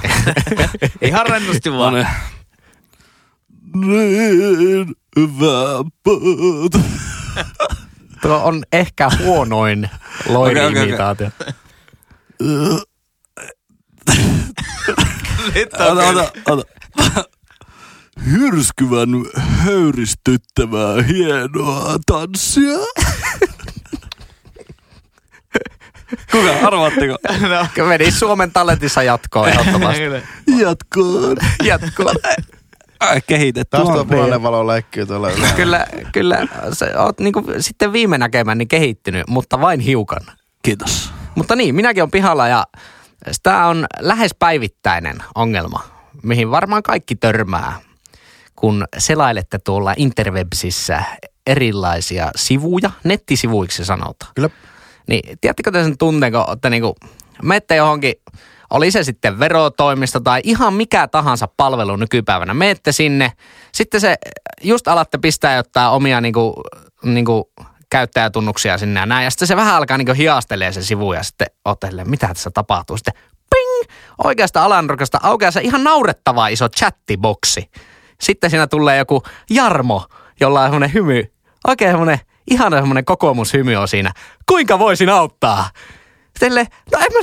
Okei. Ihan rennosti No vaan. niin. Niin väpöt. Tuo on ehkä huonoin loiri-imitaatio. Ota, ota, ota. Hyrskyvän höyristyttävää hienoa tanssia. Kuka, arvaatteko? Kyllä Meni Suomen talentissa jatkoon ehdottomasti. Jatkoon. Jatkoon. Ai, kehitetty. Taas tuo on. punainen valo leikkyy tuolla ylhäällä. Kyllä, kyllä sä oot niinku sitten viime näkemäni kehittynyt, mutta vain hiukan. Kiitos. Mutta niin, minäkin on pihalla ja tämä on lähes päivittäinen ongelma, mihin varmaan kaikki törmää, kun selailette tuolla interwebsissä erilaisia sivuja, nettisivuiksi sanotaan. Kyllä. Niin tiedättekö te sen tunteen, kun olette niinku, menette johonkin, oli se sitten verotoimista tai ihan mikä tahansa palvelu nykypäivänä, menette sinne, sitten se just alatte pistää jotain omia niinku, niinku käyttäjätunnuksia sinne ja näin, ja sitten se vähän alkaa niinku hiastelee se sivu ja sitten ootte silleen, mitä tässä tapahtuu, sitten ping, oikeasta alanrokasta aukeaa se ihan naurettava iso chattiboksi. Sitten siinä tulee joku Jarmo, jolla on semmoinen hymy, oikein semmoinen ihana semmoinen kokoomushymy on siinä. Kuinka voisin auttaa? Sitten no en mä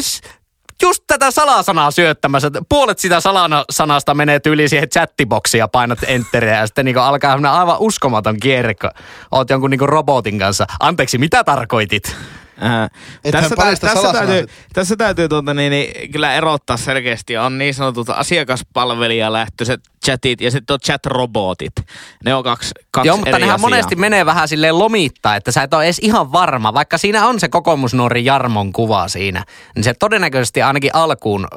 just tätä salasanaa syöttämässä. Puolet sitä salasanasta menee tyyliin siihen chattiboksiin ja painat enteriä ja sitten niinku alkaa aivan uskomaton kierre, kun oot jonkun niinku robotin kanssa. Anteeksi, mitä tarkoitit? Ethän tässä, tä, tässä, täytyy, tässä täytyy tuota, niin, niin, kyllä erottaa selkeästi. On niin sanotut asiakaspalvelijalähtöiset chatit ja sitten on chat-robotit. Ne on kaksi, kaksi Joo, mutta nehän asiaa. monesti menee vähän silleen lomittaa, että sä et ole edes ihan varma, vaikka siinä on se kokoomusnuori Jarmon kuva siinä, niin se todennäköisesti ainakin alkuun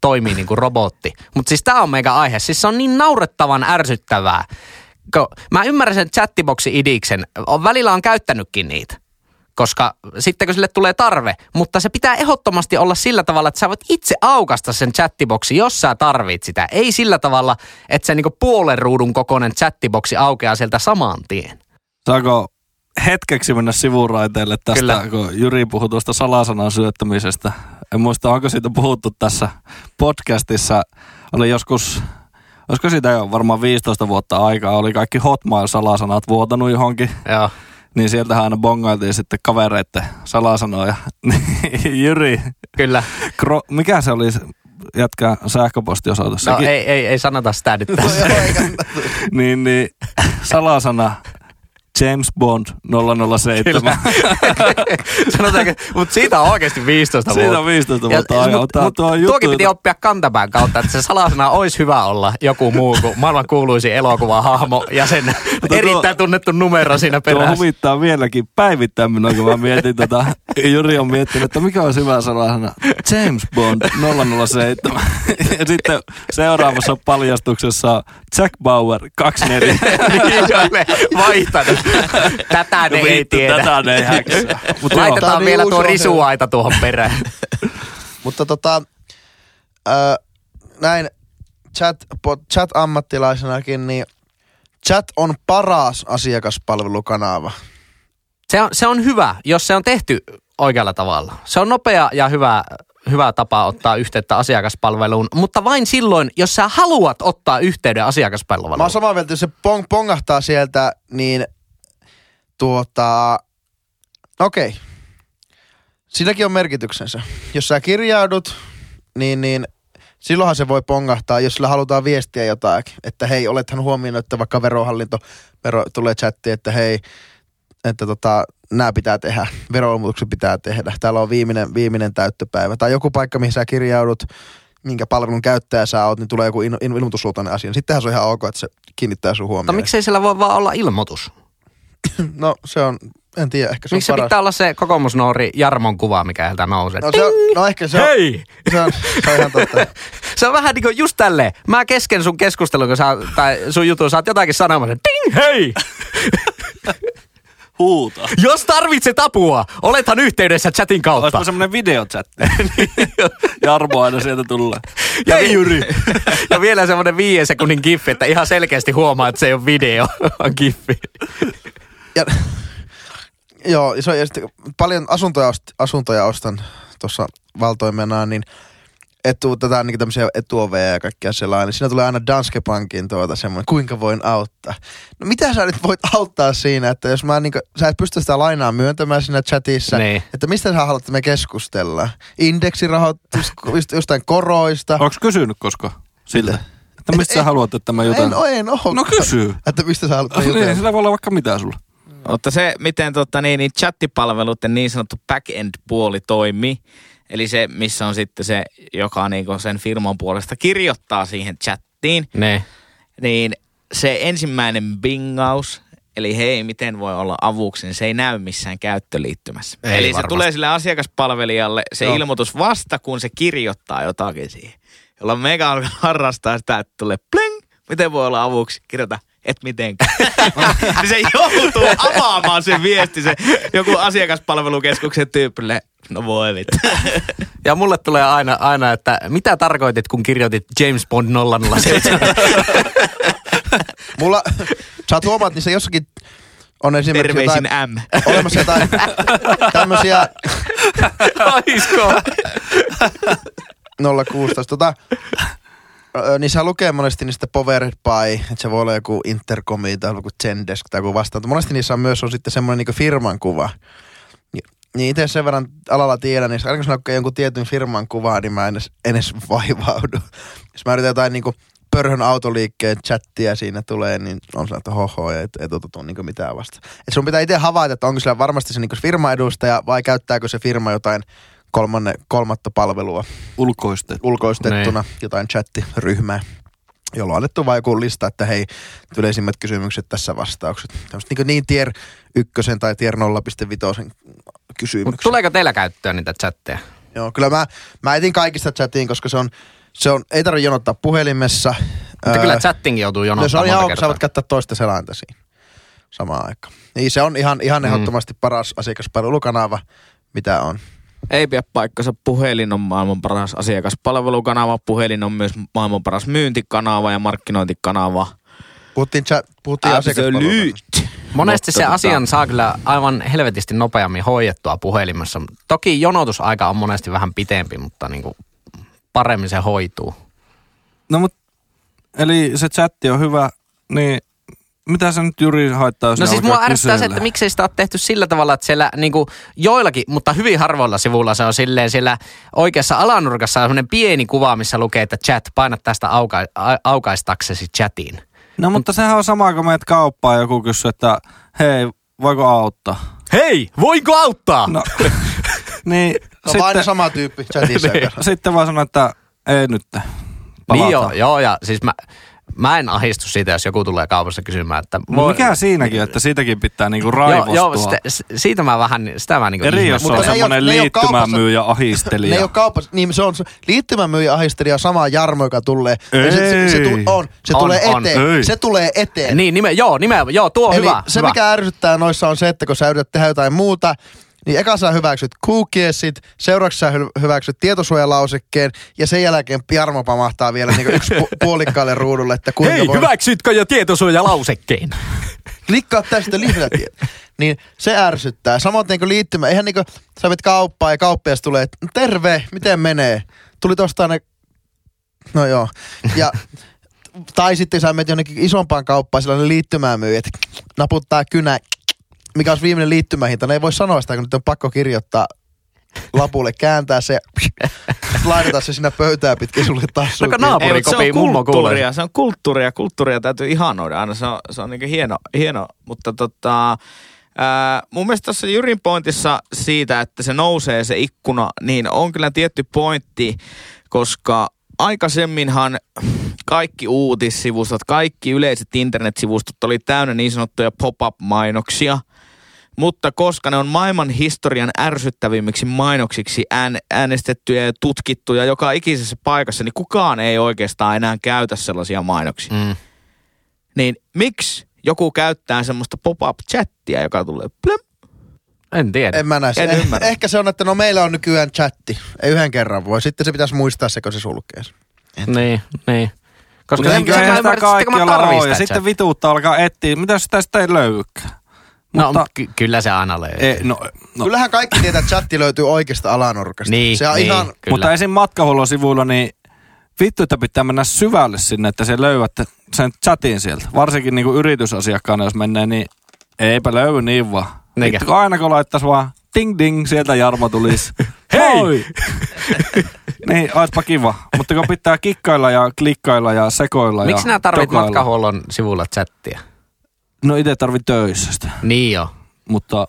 toimii niin kuin robotti. Mutta siis tää on meikä aihe, siis se on niin naurettavan ärsyttävää. Mä ymmärrän sen chattiboksi idiksen, välillä on käyttänytkin niitä koska sitten kun sille tulee tarve, mutta se pitää ehdottomasti olla sillä tavalla, että sä voit itse aukasta sen chattiboksi, jos sä tarvit sitä. Ei sillä tavalla, että se niinku puolen ruudun kokoinen chattiboksi aukeaa sieltä saman tien. Saako hetkeksi mennä sivuraiteille tästä, Kyllä. Kun Jyri puhui tuosta salasanan syöttämisestä. En muista, onko siitä puhuttu tässä podcastissa. Oli joskus, olisiko siitä jo varmaan 15 vuotta aikaa, oli kaikki Hotmail-salasanat vuotanut johonkin. Joo. Niin sieltähän aina bongailtiin sitten kavereitten salasanoja. Jyri, Kyllä. kro, mikä se oli se jätkä sähköpostiosoite? No Sekin- ei, ei, ei sanota sitä nyt tässä. niin, niin salasana James Bond 007. Sanotaanko, mutta siitä on oikeasti 15 vuotta. Siitä on 15 vuotta aikaa. mut, Tää- mut, tuo juttu, tuokin piti oppia kantapään kautta, että se salasana olisi hyvä olla joku muu kuin maailman kuuluisi elokuvahahmo ja sen tuo- erittäin tunnettu numero siinä Tuo perässä. huvittaa vieläkin päivittäin minua, kun mä mietin tätä. Jyri on miettinyt, että mikä on hyvä salasana. James Bond 007. Ja sitten seuraavassa paljastuksessa Jack Bauer 24. Niin vaihtanut. Tätä ne ei Vittu, tiedä. Tätä ne ei häksää. Mut joo. Laitetaan niin vielä uusi tuo risuaita tuohon perään. Mutta tota, ö, näin chat, po- chat-ammattilaisenakin, niin chat on paras asiakaspalvelukanava. Se on, se on hyvä, jos se on tehty oikealla tavalla. Se on nopea ja hyvä, hyvä tapa ottaa yhteyttä asiakaspalveluun, mutta vain silloin, jos sä haluat ottaa yhteyden Mä asiakaspalveluun. oon samaa mieltä, jos se pong, pongahtaa sieltä, niin tuota, okei. Okay. Silläkin on merkityksensä. Jos sä kirjaudut, niin, niin silloinhan se voi pongahtaa, jos sillä halutaan viestiä jotain, että hei, olethan huomioinut, että vaikka verohallinto vero, tulee chatti, että hei, että tota, nämä pitää tehdä, veroilmoitukset pitää tehdä, täällä on viimeinen, viimeinen täyttöpäivä. Tai joku paikka, mihin sä kirjaudut, minkä palvelun käyttäjä sä oot, niin tulee joku il- il- ilmoitusluontoinen asia. Sittenhän se on ihan ok, että se kiinnittää sun Mutta huomioon. miksei siellä voi vaan olla ilmoitus? No se on, en tiedä, ehkä se Miksi se on paras. pitää olla se kokoomusnuori Jarmon kuva, mikä sieltä nousee? No, se on, no ehkä se on, Hei! se on, se on ihan totta. Se on vähän niin kuin just tälleen. Mä kesken sun keskustelun, kun sä, tai sun jutun, saat jotakin sanomassa. Ding, hei! Huuta. Jos tarvitset apua, olethan yhteydessä chatin kautta. Olisiko semmonen videochatti? Jarmo aina sieltä tulee. Ja Hei Jyri! ja vielä semmoinen viiden sekunnin giffi, että ihan selkeästi huomaa, että se ei ole video, vaan giffi. Ja, Joo, iso, ja sitten paljon asuntoja, ost- asuntoja ostan tuossa valtoimenaan, niin etu, tätä niin tämmöisiä etuoveja ja kaikkea sellainen. Niin siinä tulee aina Danske Bankin tuota semmoinen, kuinka voin auttaa. No mitä sä nyt voit auttaa siinä, että jos mä niin kuin, sä et pysty sitä lainaa myöntämään siinä chatissa, Niin. että mistä sä haluat, että me keskustellaan? Indeksirahoitus, just- jostain koroista. Onko kysynyt koska siltä? Että mistä sä En- haluat, että mä en, jotain... oo, en oo. No kysy. Että mistä sä haluat, että Niin, sillä voi olla vaikka mitä sulla. Mutta se, miten tota, niin, niin chattipalveluiden niin sanottu back-end-puoli toimii, eli se, missä on sitten se, joka niin sen firman puolesta kirjoittaa siihen chattiin, Ne. niin se ensimmäinen bingaus, eli hei, miten voi olla avuksi, niin se ei näy missään käyttöliittymässä. Ei eli se varmasti. tulee sille asiakaspalvelijalle se Joo. ilmoitus vasta, kun se kirjoittaa jotakin siihen. Jolloin mega harrastaa sitä, että tulee pling, miten voi olla avuksi, kirjoita et mitenkään. niin se joutuu avaamaan sen viesti, se joku asiakaspalvelukeskuksen tyypille. No voi vittu. Ja mulle tulee aina, aina, että mitä tarkoitit, kun kirjoitit James Bond 007? Mulla, sä oot huomaat, niin se jossakin on esimerkiksi Terveisin jotain, M. olemassa jotain tämmöisiä Oisko? 016. Tota, ö, niin se lukee monesti niistä Powered by, että se voi olla joku Intercomi tai joku Zendesk tai joku vastaan. Monesti niissä on myös on sitten semmoinen niin firman kuva. Ni- Niin itse sen verran alalla tiedän, niin aina kun jonkun tietyn firman kuvaa, niin mä en edes, en edes vaivaudu. Jos mä yritän jotain niin pörhön autoliikkeen chattia siinä tulee, niin on se, että hoho, et, et ota tuon niin mitään vasta. Et sun pitää itse havaita, että onko sillä varmasti se niin firma-edustaja vai käyttääkö se firma jotain kolmanne, kolmatta palvelua Ulkoistettu. ulkoistettuna jotain chattiryhmää, jolla on annettu vain joku lista, että hei, yleisimmät kysymykset tässä vastaukset. Tämmöset niin, niin tier ykkösen tai tier 0.5 kysymykset. Tuleeko teillä käyttöön niitä chatteja? Joo, kyllä mä, mä etin kaikista chatiin, koska se on, se on ei tarvitse jonottaa puhelimessa. Mutta Öö, kyllä chattingin joutuu no, se jonottamaan on ihan, monta sä kertaa. voit käyttää toista selainta siinä samaan aikaan. Niin se on ihan, ihan ehdottomasti paras asiakaspalvelukanava, mitä on. Ei pidä paikkansa. Puhelin on maailman paras asiakaspalvelukanava. Puhelin on myös maailman paras myyntikanava ja markkinointikanava. Puhuttiin, chat, puhuttiin asiakaspalvelukanavasta. Absolute. Monesti se tota- asian saa kyllä aivan helvetisti nopeammin hoidettua puhelimessa. Toki jonotusaika on monesti vähän pitempi, mutta niin kuin paremmin se hoituu. No mut, eli se chatti on hyvä, niin mitä se nyt Juri haittaa, jos No siis mua ärsyttää se, että miksei sitä ole tehty sillä tavalla, että siellä niinku joillakin, mutta hyvin harvoilla sivuilla se on silleen siellä oikeassa alanurkassa on sellainen pieni kuva, missä lukee, että chat, paina tästä auka, a, aukaistaksesi chatiin. No mutta sehän on sama, kun meet kauppaan ja joku kysyy, että hei, voiko auttaa? Hei, voinko auttaa? No, niin, No sitten, sama tyyppi chatissa. joka- sitten vaan sanoo, että ei nyt. niin Palataan. joo, joo, ja siis mä, mä en ahistu siitä, jos joku tulee kaupassa kysymään, että... No mikä siinäkin, että siitäkin pitää niinku raivostua. Joo, joo sitä, siitä mä vähän, sitä mä niinku Eri jos on ne ei semmoinen ne ei liittymämyyjä Ne ahistelija. ei ole kaupassa, niin se on liittymämyyjä ahistelija sama Jarmo, joka tulee. Ja Se, se, se, tu, Ei. on, se On, tulee on. eteen. Ei. Se tulee eteen. Niin, nime, joo, nime, joo, tuo on Eli hyvä. se, hyvä. mikä ärsyttää noissa on se, että kun sä yrität tehdä jotain muuta, niin eka sä hyväksyt cookiesit, seuraavaksi sä hy- hyväksyt tietosuojalausekkeen ja sen jälkeen Jarmo pamahtaa vielä niin yksi pu- puolikkaalle ruudulle, että kuinka Hei, voi hyväksytkö jo tietosuojalausekkeen? klikkaa tästä lisätiet. niin se ärsyttää. Samoin niin liittymä, eihän niin kuin, sä menet kauppaan ja kauppias tulee, että terve, miten menee? Tuli tosta ne, no joo. Ja, tai sitten sä menet jonnekin isompaan kauppaan, sellainen liittymään myy, että naputtaa kynä, mikä olisi viimeinen liittymähinta. Ne ei voi sanoa sitä, kun nyt on pakko kirjoittaa lapulle, kääntää se, laitetaan se sinä pöytää pitkin sulle taas. No naapuri- Ei, se kopii on mummo kulttuuria, se on kulttuuria, kulttuuria täytyy ihanoida aina, se on, se on niin hieno, hieno, mutta tota, ää, mun mielestä tuossa Jyrin pointissa siitä, että se nousee se ikkuna, niin on kyllä tietty pointti, koska aikaisemminhan kaikki uutissivustot, kaikki yleiset internetsivustot oli täynnä niin sanottuja pop-up-mainoksia, mutta koska ne on maailman historian ärsyttävimmiksi mainoksiksi ään, äänestettyjä ja tutkittuja joka ikisessä paikassa, niin kukaan ei oikeastaan enää käytä sellaisia mainoksia. Mm. Niin miksi joku käyttää semmoista pop-up-chattia, joka tulee plöm? En tiedä. En mä näe En eh, ymmärrä. Ehkä se on, että no meillä on nykyään chatti. Ei yhden kerran voi. Sitten se pitäisi muistaa se, kun se sulkee. Niin, niin. Koska Koska en, en sitä ymmärrä, että sitten kun mä kaikkialla ole, ja sitten vituutta alkaa etsiä. Mitä sitä sitten ei löydykään? No, Mutta, ky- kyllä se aina löytyy. e, no, no, Kyllähän kaikki tietää, että chatti löytyy oikeasta alanurkasta. Niin, se on niin, ihan... kyllä. mutta esim. matkahuollon sivuilla, niin vittu, että pitää mennä syvälle sinne, että se löydät sen chatin sieltä. Varsinkin niin kuin yritysasiakkaana, jos menee, niin eipä löydy niin vaan. Vittu, kun aina kun laittaisi vaan ding ding, sieltä Jarmo tulisi. Hei! niin, oispa kiva. Mutta kun pitää kikkailla ja klikkailla ja sekoilla Miksi ja sinä tarvit matkahuollon sivulla chattia? No itse tarvit töissä sitä. Niin jo. Mutta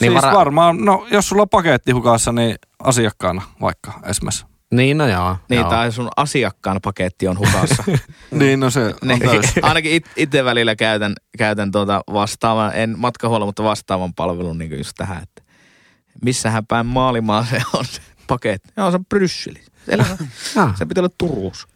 Niin siis vara- varmaan, no jos sulla on paketti hukassa, niin asiakkaana vaikka esimerkiksi. Niin, no joo. Niin, joo. tai sun asiakkaan paketti on hukassa. Niin, no se on niin, ainakin it, itse välillä käytän, käytän tuota vastaavan, en matkahuollon, mutta vastaavan palvelun niin just tähän, että missähän päin maailmaa se on se paketti. Joo, se on Brysseli. Se pitää olla Turussa.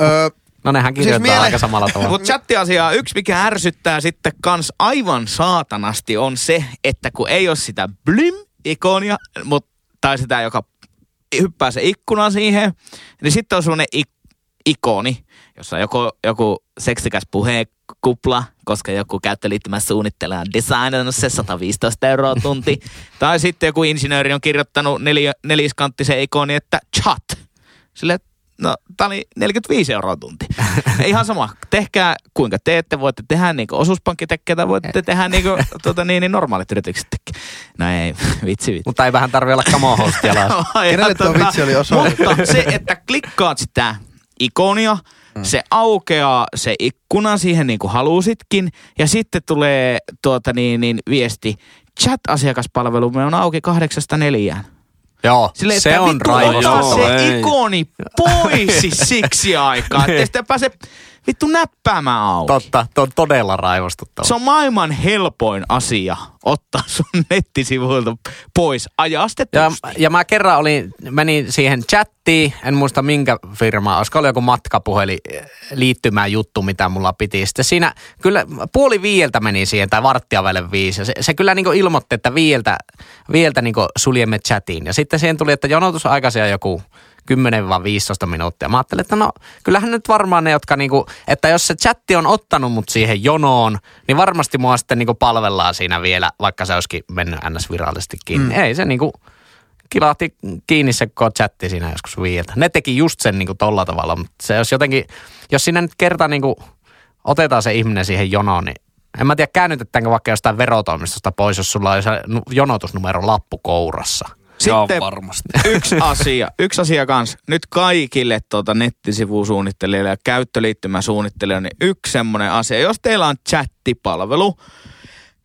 Öö, No nehän kirjoittaa miele- aika samalla tavalla. Mutta chatti-asiaa yksi, mikä ärsyttää sitten kans aivan saatanasti on se, että kun ei ole sitä blim-ikonia, mut, tai sitä, joka hyppää se ikkuna siihen, niin sitten on sellainen ik- ikoni, jossa on joku, joku seksikäs puheekupla, koska joku käyttöliittymä suunnittelee designannut se 115 euroa tunti. tai sitten joku insinööri on kirjoittanut neli, neliskanttisen ikoni, että chat. Sille, no tää oli 45 euroa tunti. Ihan sama. Tehkää kuinka teette. Voitte tehdä niin kuin osuuspankki tekee tai voitte tehdä niin kuin tuota, niin, niin normaalit yritykset tekee. No ei, vitsi vitsi. Mutta ei vähän tarvi olla jalassa. Ja Kenelle tuo vitsi oli osoitettu? Mutta se, että klikkaat sitä ikonia, Mm. se aukeaa se ikkuna siihen niin kuin halusitkin ja sitten tulee tuota niin, niin viesti, chat-asiakaspalvelumme on auki kahdeksasta neljään. Joo, Silleen, se että on Joo, se ikoni pois siksi aikaa, ettei sitä pääse vittu näppäämään auki. Totta, to on todella raivostuttava. Se on maailman helpoin asia ottaa sun nettisivuilta pois Ja, ajastetusti. ja mä kerran olin, menin siihen chattiin, en muista minkä firmaa, olisiko ollut joku matkapuheli liittymään juttu, mitä mulla piti. Sitten siinä kyllä puoli viieltä meni siihen, tai varttia välillä viisi. Ja se, se kyllä niinku ilmoitti, että viieltä, viieltä niinku suljemme chatiin. Ja sitten siihen tuli, että jonotusaikaisia joku 10-15 minuuttia. Mä ajattelin, että no kyllähän nyt varmaan ne, jotka niinku, että jos se chatti on ottanut mut siihen jonoon, niin varmasti mua sitten niinku palvellaan siinä vielä, vaikka se olisikin mennyt ns. virallisesti kiinni. Mm. Ei se niinku, kilahti kiinni se koko chatti siinä joskus viiltä. Ne teki just sen niinku tolla tavalla, mutta se jos jotenkin, jos sinne nyt kerta niinku otetaan se ihminen siihen jonoon, niin en mä tiedä käännytetäänkö vaikka jostain verotoimistosta pois, jos sulla on jonotusnumero lappu kourassa. Joo, Sitten varmasti. yksi asia, yksi asia kans. Nyt kaikille tuota nettisivusuunnittelijoille ja käyttöliittymäsuunnittelijoille, niin yksi semmoinen asia. Jos teillä on chattipalvelu,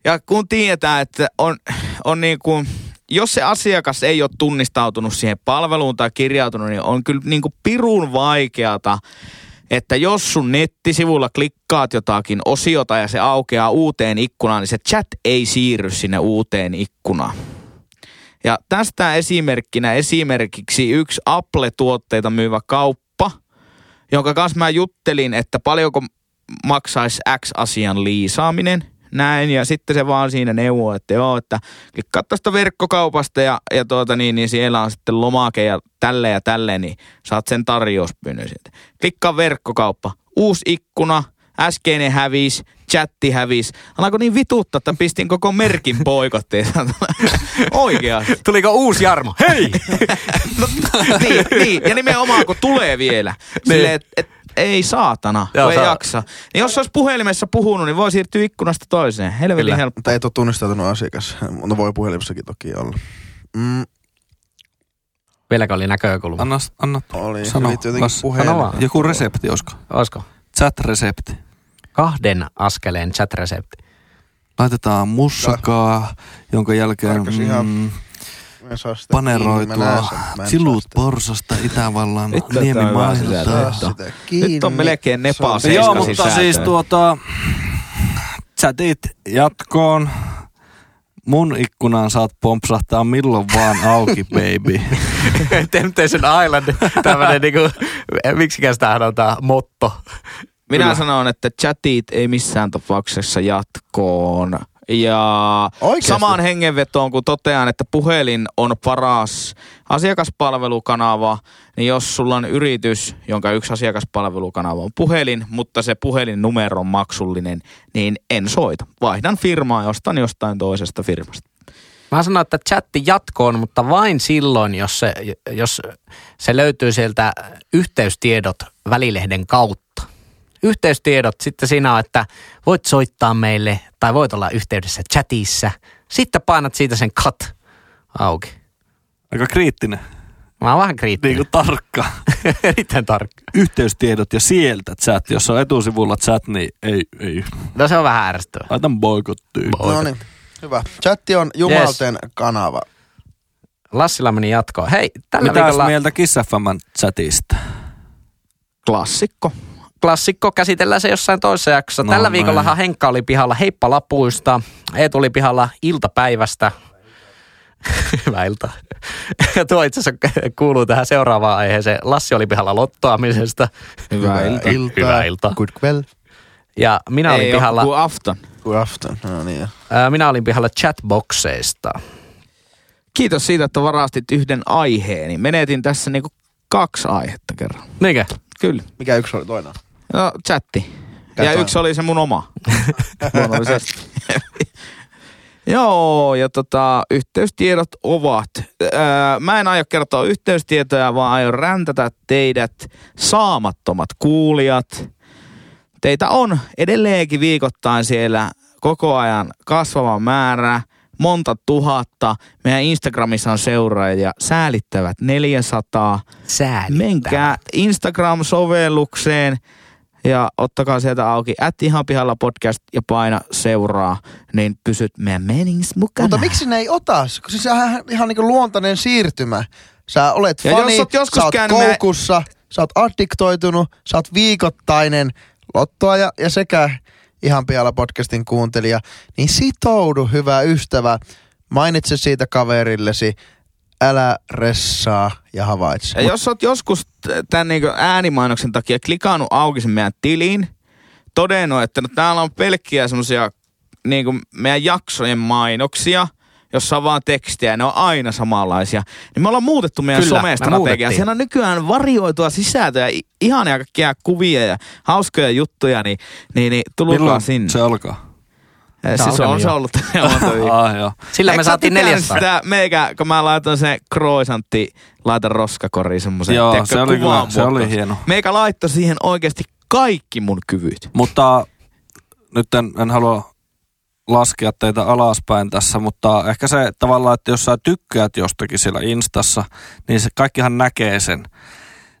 ja kun tietää, että on, on niin kuin, jos se asiakas ei ole tunnistautunut siihen palveluun tai kirjautunut, niin on kyllä niin kuin pirun vaikeata, että jos sun nettisivulla klikkaat jotakin osiota ja se aukeaa uuteen ikkunaan, niin se chat ei siirry sinne uuteen ikkunaan. Ja tästä esimerkkinä esimerkiksi yksi Apple-tuotteita myyvä kauppa, jonka kanssa mä juttelin, että paljonko maksaisi X-asian liisaaminen. Näin, ja sitten se vaan siinä neuvoo, että joo, että klikkaa tästä verkkokaupasta ja, ja tuota niin, niin siellä on sitten lomake ja tälleen ja tälleen, niin saat sen tarjouspyynnön sieltä. Klikkaa verkkokauppa, uusi ikkuna, äskeinen hävis, chatti hävis. Alako niin vituttaa, että pistin koko merkin poikotteen. Oikeasti. Tuliko uusi Jarmo? Hei! No, niin, niin, ja nimenomaan kun tulee vielä. Silleen, että et, ei saatana, Joo, ei saa- jaksa. Niin jos olisi puhelimessa puhunut, niin voi siirtyä ikkunasta toiseen. Helvetin Kyllä. helppo. Mutta ei ole tunnistautunut asiakas, mutta voi puhelimessakin toki olla. Mm, Vieläkö oli näkökulma? Anna, anna oli. Sano, Sano, joku resepti, olisiko? Olisiko? Chat-resepti. Kahden askeleen chat-resepti. Laitetaan mussakaa, jonka jälkeen mm, paneroitua silut porsasta Itävallan niemimailta. Saa Nyt on- melkein Nepal Se Joo, mutta sisältöä. siis tuota, chatit jatkoon. Mun ikkunaan saat pompsahtaa milloin vaan auki, baby. Temptation Island, tämmönen niinku, miksikään sitä sanotaan, motto. Minä Kyllä. sanon, että chatit ei missään tapauksessa jatkoon. Ja Oikeesti? samaan hengenvetoon, kun totean, että puhelin on paras asiakaspalvelukanava, niin jos sulla on yritys, jonka yksi asiakaspalvelukanava on puhelin, mutta se puhelinnumero on maksullinen, niin en soita. Vaihdan firmaa ja ostan jostain toisesta firmasta. Mä sanon, että chatti jatkoon, mutta vain silloin, jos se, jos se löytyy sieltä yhteystiedot välilehden kautta. Yhteystiedot, sitten siinä on, että voit soittaa meille tai voit olla yhteydessä chatissa. Sitten painat siitä sen cut auki. Aika kriittinen, Mä oon vähän niin kriittinen. kuin tarkka. Erittäin tarkka. Yhteystiedot ja sieltä chat. Jos on etusivulla chat, niin ei, ei. No se on vähän ärsyttävää. Laitan boikottiin. No niin, hyvä. Chatti on jumalten kanava. Lassilla meni jatkoon. Hei, tällä Mitä viikolla mieltä Kiss FMn chatista? Klassikko. Klassikko käsitellään se jossain toisessa jaksossa. No Tällä näin. viikollahan Henkka oli pihalla heippalapuista. Eetu oli pihalla iltapäivästä. Hyvää iltaa. Tuo itse asiassa kuuluu tähän seuraavaan aiheeseen. Lassi oli pihalla lottoamisesta. Hyvää iltaa. Hyvää iltaa. Good well. Ja minä olin Ei pihalla, ole kuin afton. Good afton. No niin. minä olin pihalla chatboxeista. Kiitos siitä, että varastit yhden aiheeni. Menetin tässä niinku kaksi aihetta kerran. Niinkö? Kyllä. Mikä yksi oli toinen? No, chatti. Ja yksi oli se mun oma. Luonnollisesti. Joo, ja tota, yhteystiedot ovat. Ää, mä en aio kertoa yhteystietoja, vaan aion räntätä teidät saamattomat kuulijat. Teitä on edelleenkin viikoittain siellä koko ajan kasvava määrä, monta tuhatta. Meidän Instagramissa on seuraajia säälittävät 400. Säälittää. Menkää Instagram-sovellukseen ja ottakaa sieltä auki at ihan pihalla podcast ja paina seuraa, niin pysyt meidän menings mukana. Mutta miksi ne ei ota? Siis sehän on ihan, niin luontainen siirtymä. Sä olet Ja fani, jos joskus sä oot käynyt me- koukussa, sä oot addiktoitunut, sä oot viikoittainen lottoaja ja sekä ihan pihalla podcastin kuuntelija, niin sitoudu hyvä ystävä. Mainitse siitä kaverillesi, älä ressaa ja havaitse. Ja jos oot joskus tämän niin äänimainoksen takia klikannut auki sen meidän tiliin, todennut, että no täällä on pelkkiä semmosia niin meidän jaksojen mainoksia, jossa on vaan tekstiä ja ne on aina samanlaisia. Niin me ollaan muutettu meidän Kyllä, me somestrategiaa. muutettiin. Siellä on nykyään varioitua sisältöä, ihania kaikkia kuvia ja hauskoja juttuja, niin, niin, niin tulkaa Milloin sinne. se alkaa? Se siis alkaa on se ollut. Ah, joo. Sillä Eikö me saatiin tykännyt 400. Sitä meikä, kun mä laitoin sen croissantti, laitan roskakoriin semmoisen. Joo, tiedätkö, se oli kyllä- se oli hieno. Meikä laittoi siihen oikeasti kaikki mun kyvyt. Mutta nyt en, en halua laskea teitä alaspäin tässä, mutta ehkä se tavallaan, että jos sä tykkäät jostakin siellä Instassa, niin se kaikkihan näkee sen.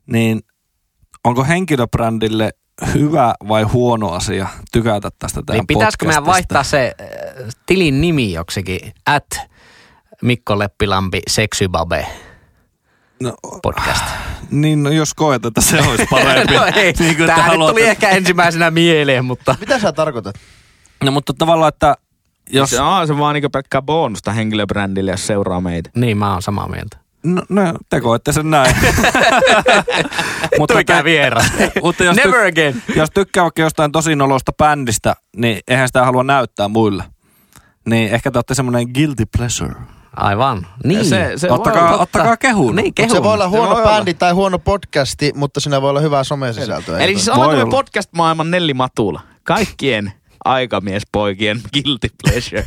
Niin onko henkilöbrändille hyvä vai huono asia tykätä tästä teidän Niin pitäisikö meidän vaihtaa se äh, tilin nimi joksikin? At Mikko Leppilampi Sexybabe No, podcast. niin, no jos koet, että se olisi parempi. no ei, niin kuin, tämä nyt tuli ehkä ensimmäisenä mieleen, mutta Mitä sä tarkoitat? No mutta tavallaan, että jos... Se on se vaan niinku pelkkää bonusta henkilöbrändille, jos seuraa meitä. niin mä oon samaa mieltä. No, no te koette sen näin. Tuikää vieras. mutta jos, Never tyk- again. jos tykkää vaikka jostain tosi nolosta bändistä, niin eihän sitä halua näyttää muille. Niin ehkä te olette semmoinen guilty pleasure. Aivan. Niin. Se- se voi ottakaa, totta. ottakaa kehun. Niin, kehun. se voi olla huono voi olla. bändi tai huono podcasti, mutta siinä voi olla hyvää somesisältöä. Eli siis Voi ollaanko me olla. podcast-maailman Nelli Matula? Kaikkien aikamiespoikien guilty pleasure.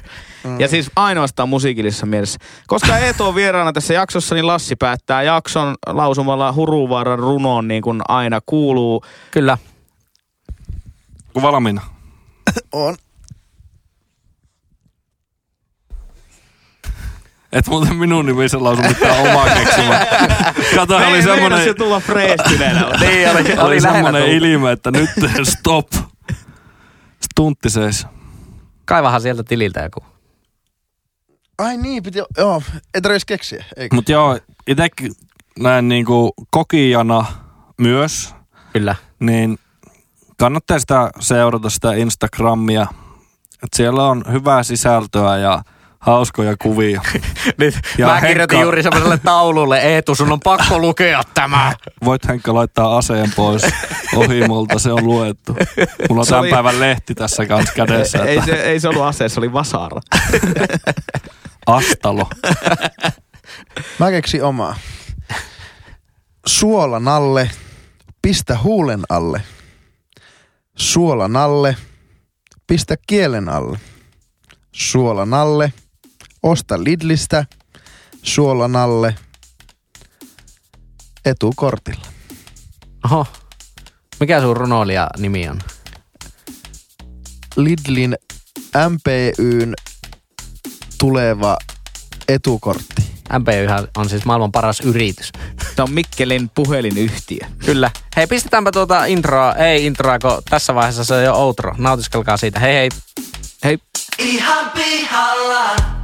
Ja siis ainoastaan musiikillisessa mielessä. Koska Eetu on vieraana tässä jaksossa, niin Lassi päättää jakson lausumalla Huruvaaran runoon niin kuin aina kuuluu. Kyllä. Kun valmiina. on. Et muuten minun nimisen lausu mitään omaa keksimä. Kato, oli Meinas semmonen, jo tulla freestyneenä. Niin, oli, oli oli semmonen ilme, että nyt stop. Stuntti seis. Kaivahan sieltä tililtä joku. Ai niin, piti, joo, ei tarvitsisi keksiä. Eikö? Mut joo, itekin näin niinku kokijana myös, Kyllä. niin kannattaa sitä seurata sitä Instagramia. Et siellä on hyvää sisältöä ja hauskoja kuvia. Nyt Ja mä kirjoitin Henkka- juuri semmoiselle taululle, Eetu, sun on pakko lukea tämä. Voit Henkka laittaa aseen pois ohimolta, se on luettu. Mulla on Se tämän oli- päivän lehti tässä kanssa kädessä. Ei Että se, ei se ollut ase, se oli vasara. Astalo. Mä keksin omaa. Suolan alle, pistä huulen alle. Suolan alle, pistä kielen alle. Suolan alle, osta Lidlistä. Suolan alle, etukortilla. Oho. Mikä sun runoilija nimi on? Lidlin MPYn tuleva etukortti. MPYhän on siis maailman paras yritys. Se on Mikkelin puhelinyhtiö. Kyllä. Hei, pistetäänpä tuota introa, ei introa, kun tässä vaiheessa se on jo outro. Nautiskelkaa siitä. Hei hei. Hei. Ihan pihalla.